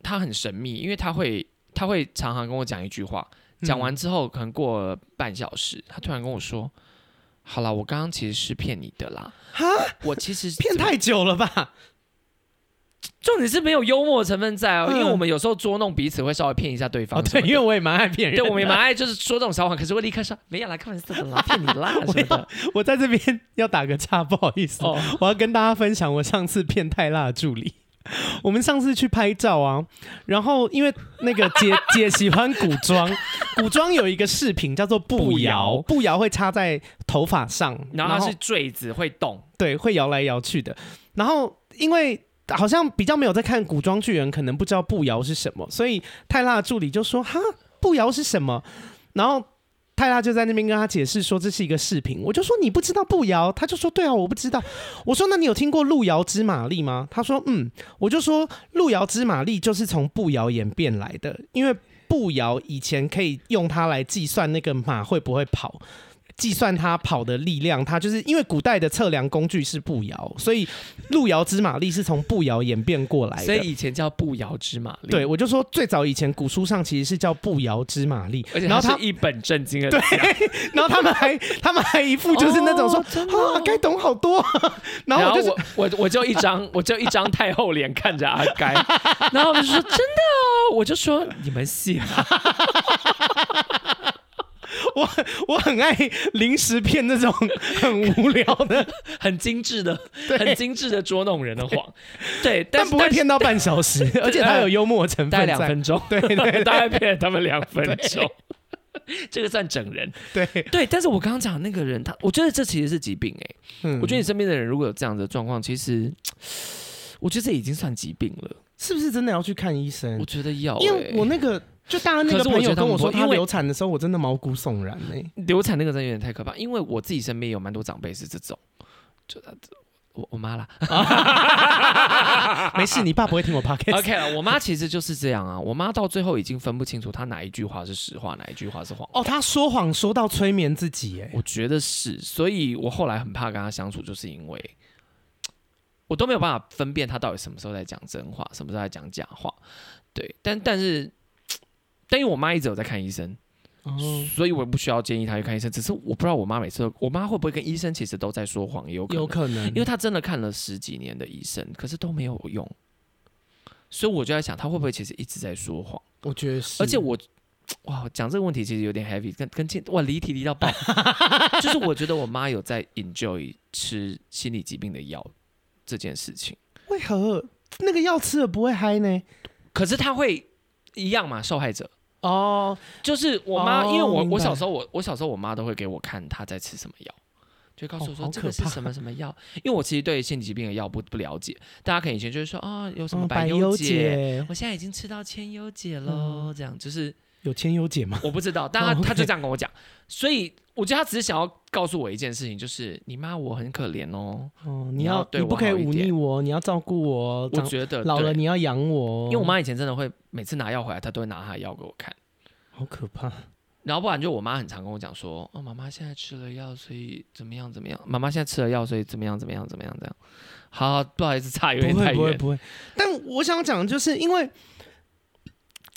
S2: 他很神秘，因为他会他会常常跟我讲一句话，讲完之后可能过了半小时，他突然跟我说。好了，我刚刚其实是骗你的啦。哈，我其实
S1: 骗太久了吧？
S2: 重点是没有幽默成分在哦，
S1: 嗯
S2: 因为我们有时候捉弄彼此会稍微骗一下对方
S1: 哦，
S2: 对。
S1: 因为我也蛮爱骗人的。
S2: 对，我们也蛮爱就是说这种小话，可是会立刻说没有啦，开玩笑的啦，骗你啦什么的。
S1: 我在这边要打个岔，不好意思，
S2: 哦
S1: 我要跟大家分享我上次骗太辣的助理。我们上次去拍照啊，然后因为那个姐姐 喜欢古装，古装有一个饰品叫做步摇，步摇会插在头发上，
S2: 然后它是坠子会动，
S1: 对，会摇来摇去的。然后因为好像比较没有在看古装剧人，可能不知道步摇是什么，所以泰辣的助理就说：“哈，步摇是什么？”然后泰拉就在那边跟他解释说这是一个视频。我就说你不知道步摇，他就说对啊，我不知道。我说那你有听过路遥知马力吗？他说嗯。我就说路遥知马力就是从步摇演变来的，因为步摇以前可以用它来计算那个马会不会跑。计算它跑的力量，它就是因为古代的测量工具是步摇，所以路遥知马力是从步摇演变过来的。
S2: 所以以前叫步摇知马力。
S1: 对，我就说最早以前古书上其实是叫步摇知马力，
S2: 而且
S1: 然后他
S2: 它是一本正经的对，
S1: 然后他们还他们还一副就是那
S2: 种说、
S1: 啊该懂好多，然后我就
S2: 我我我就一张 我就一张太后脸看着阿该，然后我就说真的哦，我就说你们信吗？
S1: 我我很爱临时骗那种很无聊的，
S2: 很精致的，很精致的捉弄人的谎，对，但
S1: 不会骗到半小时，而且它有幽默成
S2: 大概
S1: 分。
S2: 两分钟，
S1: 对对对
S2: 大概骗了他们两分钟，这个算整人，
S1: 对，
S2: 对。但是我刚刚讲那个人，他我觉得这其实是疾病哎、
S1: 嗯
S2: 我觉得你身边的人如果有这样的状况，其实我觉得这已经算疾病了，
S1: 是不是真的要去看医生
S2: 我？觉得要、欸，
S1: 因为我那个就大家那
S2: 个
S1: 朋友跟我
S2: 说，因为
S1: 流产的时候，我真的毛骨悚然哎、
S2: 流产那个真的有点太可怕，因为我自己身边有蛮多长辈是这种，就他我我妈啦
S1: 没事，你爸不会听我 podcast。
S2: ，OK 了，我妈其实就是这样啊，我妈到最后已经分不清楚她哪一句话是实话，哪一句话是谎话。
S1: 哦，她说谎说到催眠自己哎、
S2: 我觉得是，所以我后来很怕跟她相处，就是因为我都没有办法分辨她到底什么时候在讲真话，什么时候在讲假话。对，但但是，但因为我妈一直有在看医生，
S1: 哦，
S2: 所以我也不需要建议她去看医生。只是我不知道我妈每次都，我妈会不会跟医生其实都在说谎，也有可能
S1: 有可能，
S2: 因为她真的看了十几年的医生，可是都没有用，所以我就在想，她会不会其实一直在说谎？
S1: 我觉得是，
S2: 而且我，哇，讲这个问题其实有点 heavy，跟跟进哇离题离到爆，就是我觉得我妈有在 enjoy 吃心理疾病的药这件事情，
S1: 为何那个药吃了不会嗨呢？
S2: 可是她会一样嘛，受害者。
S1: 哦，
S2: 就是我妈，
S1: 哦
S2: 因为我
S1: 明白
S2: 我小时候我我小时候我妈都会给我看她在吃什么药，就告诉我
S1: 哦好
S2: 说这个
S1: 可怕
S2: 是什么 什么药，因为我其实对心理疾病的药不不了解，大家可能以前就是说啊、有什么
S1: 嗯
S2: 百忧
S1: 忧
S2: 解，我现在已经吃到千忧解喽，这样就是
S1: 有千优解吗？
S2: 我不知道，但他、他就这样跟我讲，所以我觉得他只是想要告诉我一件事情，就是你妈我很可怜哦，
S1: 哦，你
S2: 你要
S1: 你不可以忤逆我，你要照顾我，
S2: 我觉得
S1: 老了你要养我，
S2: 因为我妈以前真的会每次拿药回来，她都会拿她的药给我看。
S1: 好可怕。
S2: 然后不然就我妈很常跟我讲说，哦，妈妈现在吃了药，所以怎么样怎么样。妈妈现在吃了药，所以怎么样怎么样怎么样这样。好，不好意思，差有
S1: 点
S2: 太远。
S1: 不会不会，但我想讲的就是因为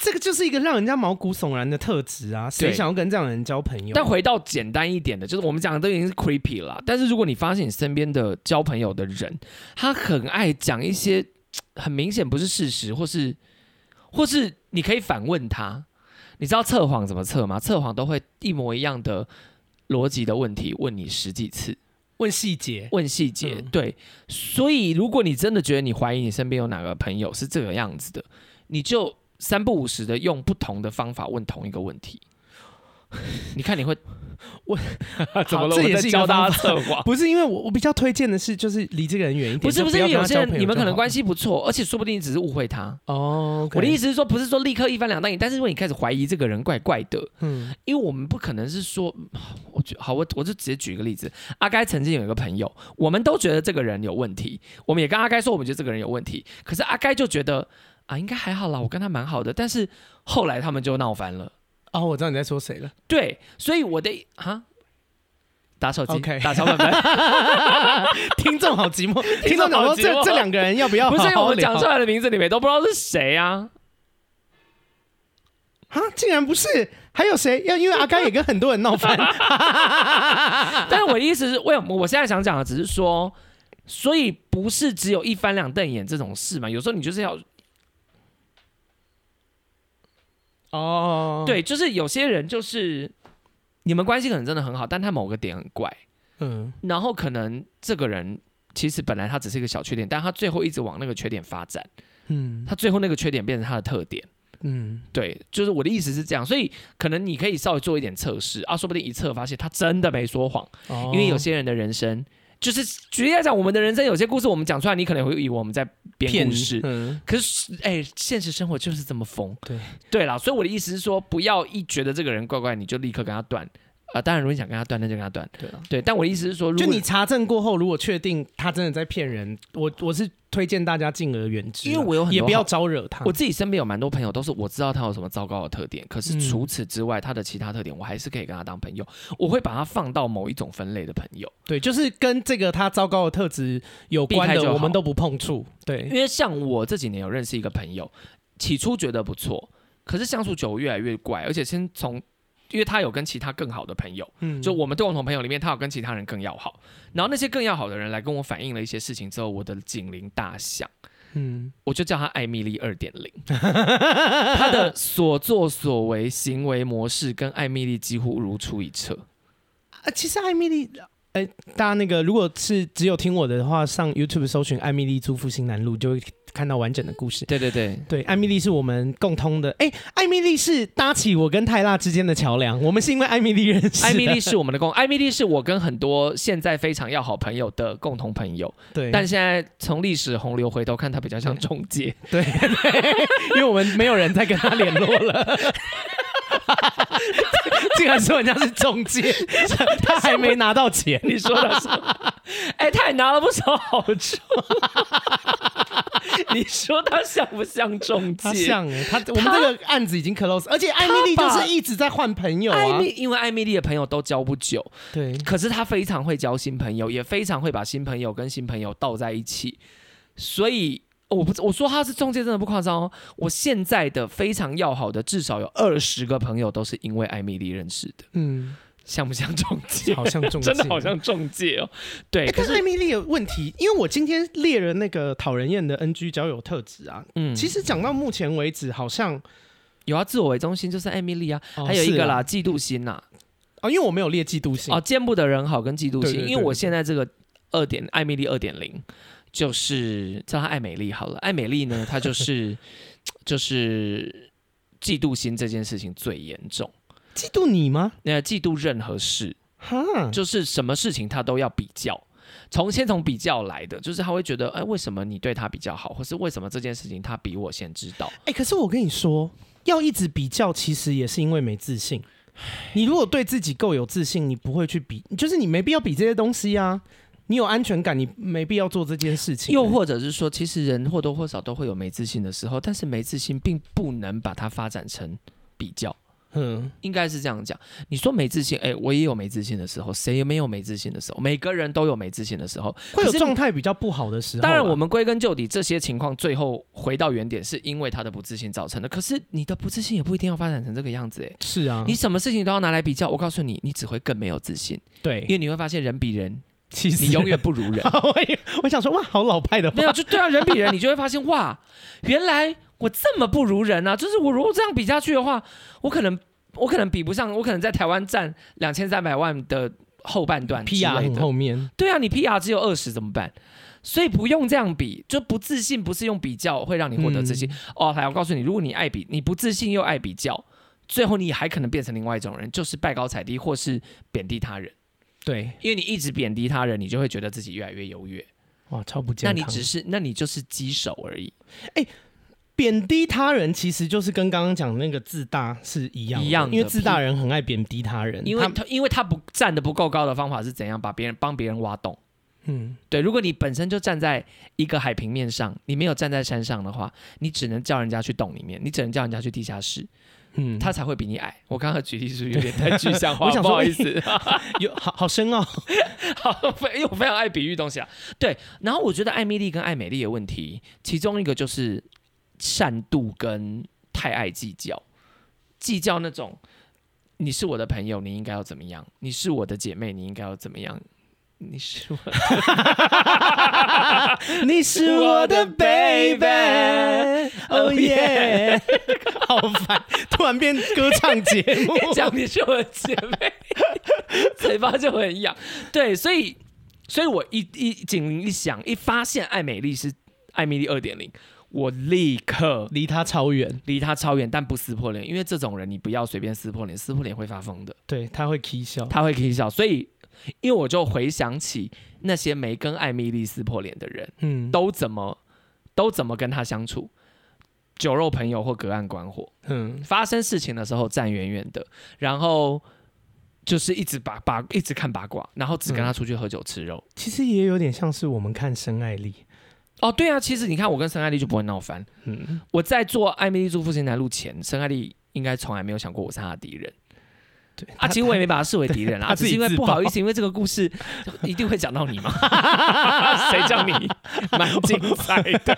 S1: 这个就是一个让人家毛骨悚然的特质啊，谁
S2: 对
S1: 想要跟这样的人交朋友？
S2: 但回到简单一点的，就是我们讲的都已经是 creepy 了。但是如果你发现你身边的交朋友的人，他很爱讲一些 很明显不是事实，或是或是你可以反问他，你知道测谎怎么测吗？测谎都会一模一样的逻辑的问题问你十几次。
S1: 问细节，
S2: 问细节，
S1: 嗯
S2: 对，所以如果你真的觉得你怀疑你身边有哪个朋友是这个样子的，你就三不五时的用不同的方法问同一个问题，你看你会
S1: 我
S2: 怎么了？
S1: 这也是
S2: 教大家
S1: 方
S2: 测谎。
S1: 不是因为我我比较推荐的是，就是离这个人远一点。
S2: 不是不是，因为有些人你们可能关系不错，而且说不定你只是误会他。
S1: 哦。
S2: 我的意
S1: 思，
S2: 思是说，不是说立刻一翻两瞪眼，但是如果你开始怀疑这个人怪怪的，
S1: 嗯
S2: 因为我们不可能是说，我觉好，我我就直接举一个例子。阿该曾经有一个朋友，我们都觉得这个人有问题，我们也跟阿该说，我们觉得这个人有问题，可是阿该就觉得啊，应该还好啦，我跟他蛮好的。但是后来他们就闹翻了，
S1: 哦，我知道你在说谁了。
S2: 对，所以我的啊。打手机
S1: OK
S2: 打小本本
S1: 听众好寂寞，听
S2: 听众好
S1: 众讲
S2: 说这
S1: 这两个人要不要
S2: 不是因为我们讲出来的名字，里面都不知道是谁啊？
S1: 啊？竟然不是，还有谁？要因为阿甘也跟很多人闹翻。
S2: 但是我的意思是，为什么我现在想讲的只是说，所以不是只有一翻两瞪眼这种事嘛，有时候你就是要。
S1: 哦，oh.
S2: 对，就是有些人就是你们关系可能真的很好，但他某个点很怪，
S1: 嗯，
S2: 然后可能这个人其实本来他只是一个小缺点，但他最后一直往那个缺点发展，
S1: 嗯，
S2: 他最后那个缺点变成他的特点，
S1: 嗯，
S2: 对，就是我的意思是这样，所以可能你可以稍微做一点测试啊，说不定一测发现他真的没说谎，oh. 因为有些人的人生。就是举例来讲，我们的人生有些故事，我们讲出来，你可能会以为我们在编故事。
S1: 嗯，
S2: 可是，哎、欸，现实生活就是这么疯。
S1: 对，
S2: 对啦，所以我的意思是说，不要一觉得这个人怪怪，你就立刻跟他断。啊、呃，当然，如果你想跟他断，那就跟他断。
S1: 对啊，
S2: 对。但我的意思是说，如
S1: 果就你查证过后，如果确定他真的在骗人，我我是。推荐大家敬而远之，
S2: 因为我有很多
S1: 也不要招惹他。
S2: 我自己身边有蛮多朋友，都是我知道他有什么糟糕的特点，可是除此之外，他的其他特点我还是可以跟他当朋友。我会把他放到某一种分类的朋友。
S1: 对，就是跟这个他糟糕的特质有关的，我们都不碰触。对，
S2: 因为像我这几年有认识一个朋友，起初觉得不错，可是相处久越来越怪，而且先从。因为他有跟其他更好的朋友，嗯，就我们共同朋友里面，他有跟其他人更要好。然后那些更要好的人来跟我反映了一些事情之后，我的警铃大响，嗯，我就叫他艾米丽二点零。他的所作所为、行为模式跟艾米丽几乎如出一辙。
S1: 啊，其实艾米丽，哎，大家那个如果是只有听我的话，上 YouTube 搜寻艾米丽租复兴南路就会。看到完整的故事，
S2: 对对对。
S1: 对，艾米丽是我们共通的，哎，艾米丽是搭起我跟泰拉之间的桥梁，我们是因为艾米丽认识，
S2: 艾米丽是我们的共，艾米丽是我跟很多现在非常要好朋友的共同朋友，
S1: 对，
S2: 但现在从历史洪流回头看，他比较像中介，
S1: 对，因为我们没有人再跟他联络了。竟然说人家是中介，他还没拿到钱，
S2: 你说的是？哎、欸，他也拿了不少好处。你说他像不像中介？
S1: 像哎，他我们这个案子已经 close，而且艾米丽就是一直在换朋友啊。
S2: 艾蜜，因为艾米丽的朋友都交不久，
S1: 对。
S2: 可是他非常会交新朋友，也非常会把新朋友跟新朋友倒在一起，所以。我不，我说他是中介，真的不夸张哦。我现在的非常要好的，至少有二十个朋友都是因为艾米丽认识的。嗯，像不像中介？
S1: 好像中介，
S2: 真的好像中介哦。对，
S1: 欸、可是艾米丽有问题，因为我今天列了那个讨人厌的 NG 交友特质啊。嗯，其实讲到目前为止，好像
S2: 有啊，自我为中心就是艾米丽啊，哦、还有一个啦，嫉妒心呐。啊、
S1: 哦，因为我没有列嫉妒心。
S2: 哦，见不得人好跟嫉妒心，因为我现在这个二点艾米丽二点零。就是叫她艾美丽好了，艾美丽呢，她就是就是嫉妒心这件事情最严重。
S1: 嫉妒你吗？
S2: 那嫉妒任何事，
S1: 哈，
S2: 就是什么事情她都要比较，从先从比较来的，就是她会觉得，哎，为什么你对她比较好，或是为什么这件事情她比我先知道？
S1: 哎，可是我跟你说，要一直比较，其实也是因为没自信。你如果对自己够有自信，你不会去比，就是你没必要比这些东西啊。你有安全感，你没必要做这件事情。
S2: 又或者是说，其实人或多或少都会有没自信的时候，但是没自信并不能把它发展成比较。嗯，应该是这样讲。你说没自信，哎、欸，我也有没自信的时候，谁也没有没自信的时候？每个人都有没自信的时候，
S1: 会有状态比较不好的时候。
S2: 当然，我们归根究底，这些情况最后回到原点，是因为他的不自信造成的。可是你的不自信也不一定要发展成这个样子，哎，
S1: 是啊，
S2: 你什么事情都要拿来比较，我告诉你，你只会更没有自信。
S1: 对，
S2: 因为你会发现人比人。
S1: 其实
S2: 你永远不如人。
S1: 我我想说，哇，好老派的话。
S2: 没有，就对啊，人比人，你就会发现，哇，原来我这么不如人啊！就是我如果这样比下去的话，我可能我可能比不上，我可能在台湾占两千三百万的后半段
S1: ，PR 很后面。
S2: 对啊，你 PR 只有二十怎么办？所以不用这样比，就不自信不是用比较会让你获得自信。嗯、哦，还要告诉你，如果你爱比，你不自信又爱比较，最后你还可能变成另外一种人，就是拜高踩低或是贬低他人。
S1: 对，
S2: 因为你一直贬低他人，你就会觉得自己越来越优越。
S1: 哇，超不健康。
S2: 那你只是，那你就是鸡手而已。
S1: 哎，贬低他人其实就是跟刚刚讲的那个自大是一样，
S2: 一样的。
S1: 因为自大人很爱贬低他人，
S2: 因为他因为他不站得不够高的方法是怎样把别人帮别人挖洞。嗯，对。如果你本身就站在一个海平面上，你没有站在山上的话，你只能叫人家去洞里面，你只能叫人家去地下室。嗯，他才会比你矮。我刚刚举例是不是有点太具象化？
S1: 我想
S2: 不好意思，
S1: 有好好深奥，
S2: 好，因为我非常爱比喻东西啊。对，然后我觉得艾米丽跟艾美丽的问题，其中一个就是善妒跟太爱计较，计较那种你是我的朋友，你应该要怎么样；你是我的姐妹，你应该要怎么样。你是我，
S1: 你是我的 baby，oh yeah，好烦，突然变歌唱节目，
S2: 讲你是我的姐妹，嘴巴就很痒。对，所以，所以我一一警铃一响，一发现艾美丽是艾米丽二点零。我立刻
S1: 离她超远，
S2: 离她超远，但不撕破脸，因为这种人你不要随便撕破脸，撕破脸会发疯的。
S1: 对，他会 k 笑，
S2: 他会 k 笑。所以，因为我就回想起那些没跟艾米丽撕破脸的人，嗯，都怎么都怎么跟他相处，酒肉朋友或隔岸观火，嗯，发生事情的时候站远远的，然后就是一直把八一直看八卦，然后只跟他出去喝酒吃肉。
S1: 嗯，其实也有点像是我们看申爱丽。
S2: 哦，对啊，其实你看，我跟申爱丽就不会闹翻。嗯，我在做艾米丽住复兴南路前，申爱丽应该从来没有想过我是她的敌人。对，啊，其实我也没把他视为敌人啊，只是因为不好意思，因为这个故事一定会讲到你嘛。谁叫你 蛮精彩的？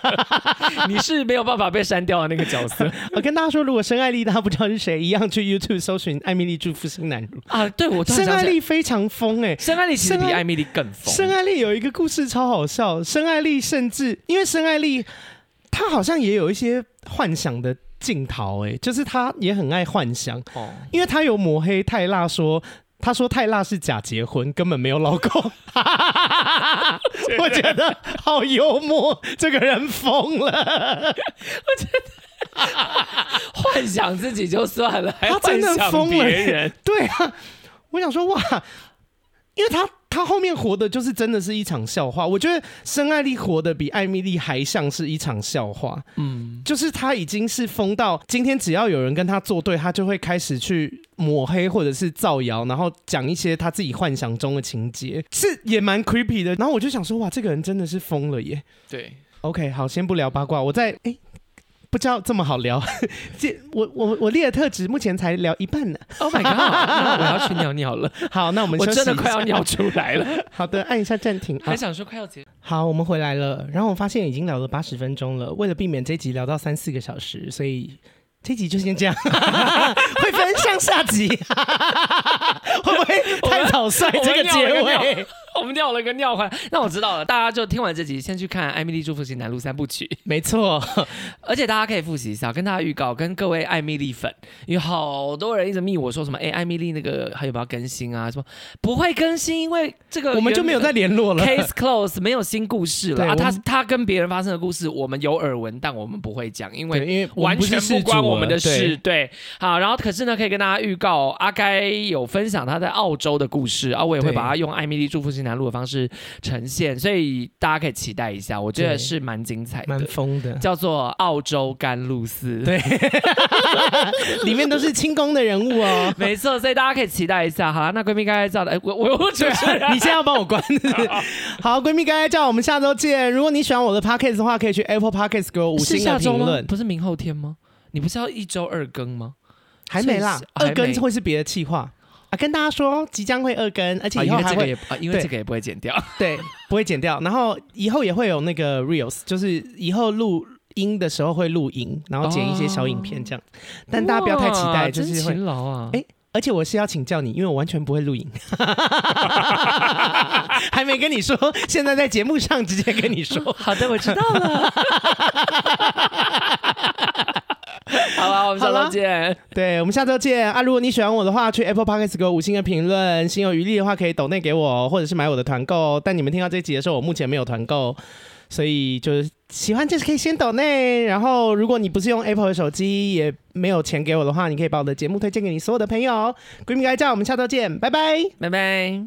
S2: 你是没有办法被删掉的那个角色。
S1: 我跟大家说，如果申艾丽大家不知道是谁，一样去 YouTube 搜寻艾蜜莉住复兴南路
S2: 啊。对，我
S1: 申艾丽非常疯哎、欸，
S2: 申艾丽其实比艾米丽更疯。
S1: 申艾丽有一个故事超好笑，申艾丽甚至因为申艾丽她好像也有一些幻想的。镜头哎，就是他也很爱幻想，哦，因为他有抹黑泰辣说，他说泰辣是假结婚，根本没有老公，我觉得好幽默，这个人疯了，我觉得
S2: 幻想自己就算了，他真的疯了。别人，
S1: 对啊，我想说哇，因为他。他后面活的就是真的是一场笑话，我觉得申艾丽活的比艾米丽还像是一场笑话。嗯，就是他已经是疯到今天，只要有人跟他作对，他就会开始去抹黑或者是造谣，然后讲一些他自己幻想中的情节，是也蛮 creepy 的。然后我就想说，哇，这个人真的是疯了耶。
S2: 对
S1: ，OK，好，先不聊八卦，我在哎。欸不知道这么好聊，这我我我列的特质目前才聊一半呢。
S2: Oh my god！那我要去尿尿了。
S1: 好，那我们我
S2: 真的快要尿出来了。
S1: 好的，按一下暂停。
S2: 还想说快要结束。
S1: 好，我们回来了。然后我发现已经聊了八十分钟了。为了避免这集聊到三四个小时，所以这集就先这样。会分上下集，会不会太草率？这个结尾。
S2: 我们尿了个尿环，那我知道了。大家就听完这集，先去看《艾蜜莉住复兴南路三部曲》。
S1: 没错，
S2: 而且大家可以复习一下，跟大家预告，跟各位艾米丽粉，有好多人一直密我说什么，哎，艾米丽那个还有没有更新啊？什么不会更新，因为这个
S1: 我们就没有再联络了
S2: ，case close，没有新故事了啊。他他跟别人发生的故事，我们有耳闻，但我们不会讲，因为因为完全不关我们的事。对，好，然后可是呢，可以跟大家预告，阿该有分享他在澳洲的故事啊，我也会把它用艾米丽祝福新南路的方式呈现，所以大家可以期待一下，我觉得是蛮精彩的，
S1: 蛮疯的，
S2: 叫做澳洲甘露寺，
S1: 对，里面都是清宫的人物哦，
S2: 没错，所以大家可以期待一下。好了，那闺蜜该该叫的，哎，我我我主持人，
S1: 你现在要帮我关好，闺蜜该该叫，我们下周见。如果你喜欢我的 podcast 的话，可以去 Apple Podcast 给我五星的评论。
S2: 不是明后天吗？你不是要一周二更吗？
S1: 还没啦，二更会是别的计划。啊，跟大家说，即将会二更，而且以后还会，啊、因为这个也啊，因为这个也不会剪掉，对，不会剪掉。然后以后也会有那个 reels，就是以后录音的时候会录音，然后剪一些小影片这样。哦、但大家不要太期待，就是会
S2: 勤劳啊。
S1: 哎，而且我是要请教你，因为我完全不会录影，还没跟你说，现在在节目上直接跟你说。
S2: 哦、好的，我知道了。好了，我们下周见。
S1: 对，我们下周见啊！如果你喜欢我的话，去 Apple Podcast 给我五星的评论。心有余力的话，可以抖内给我，或者是买我的团购。但你们听到这集的时候，我目前没有团购，所以就是喜欢就是可以先抖内。然后，如果你不是用 Apple 的手机，也没有钱给我的话，你可以把我的节目推荐给你所有的朋友。闺蜜该叫，我们下周见，拜拜，
S2: 拜拜。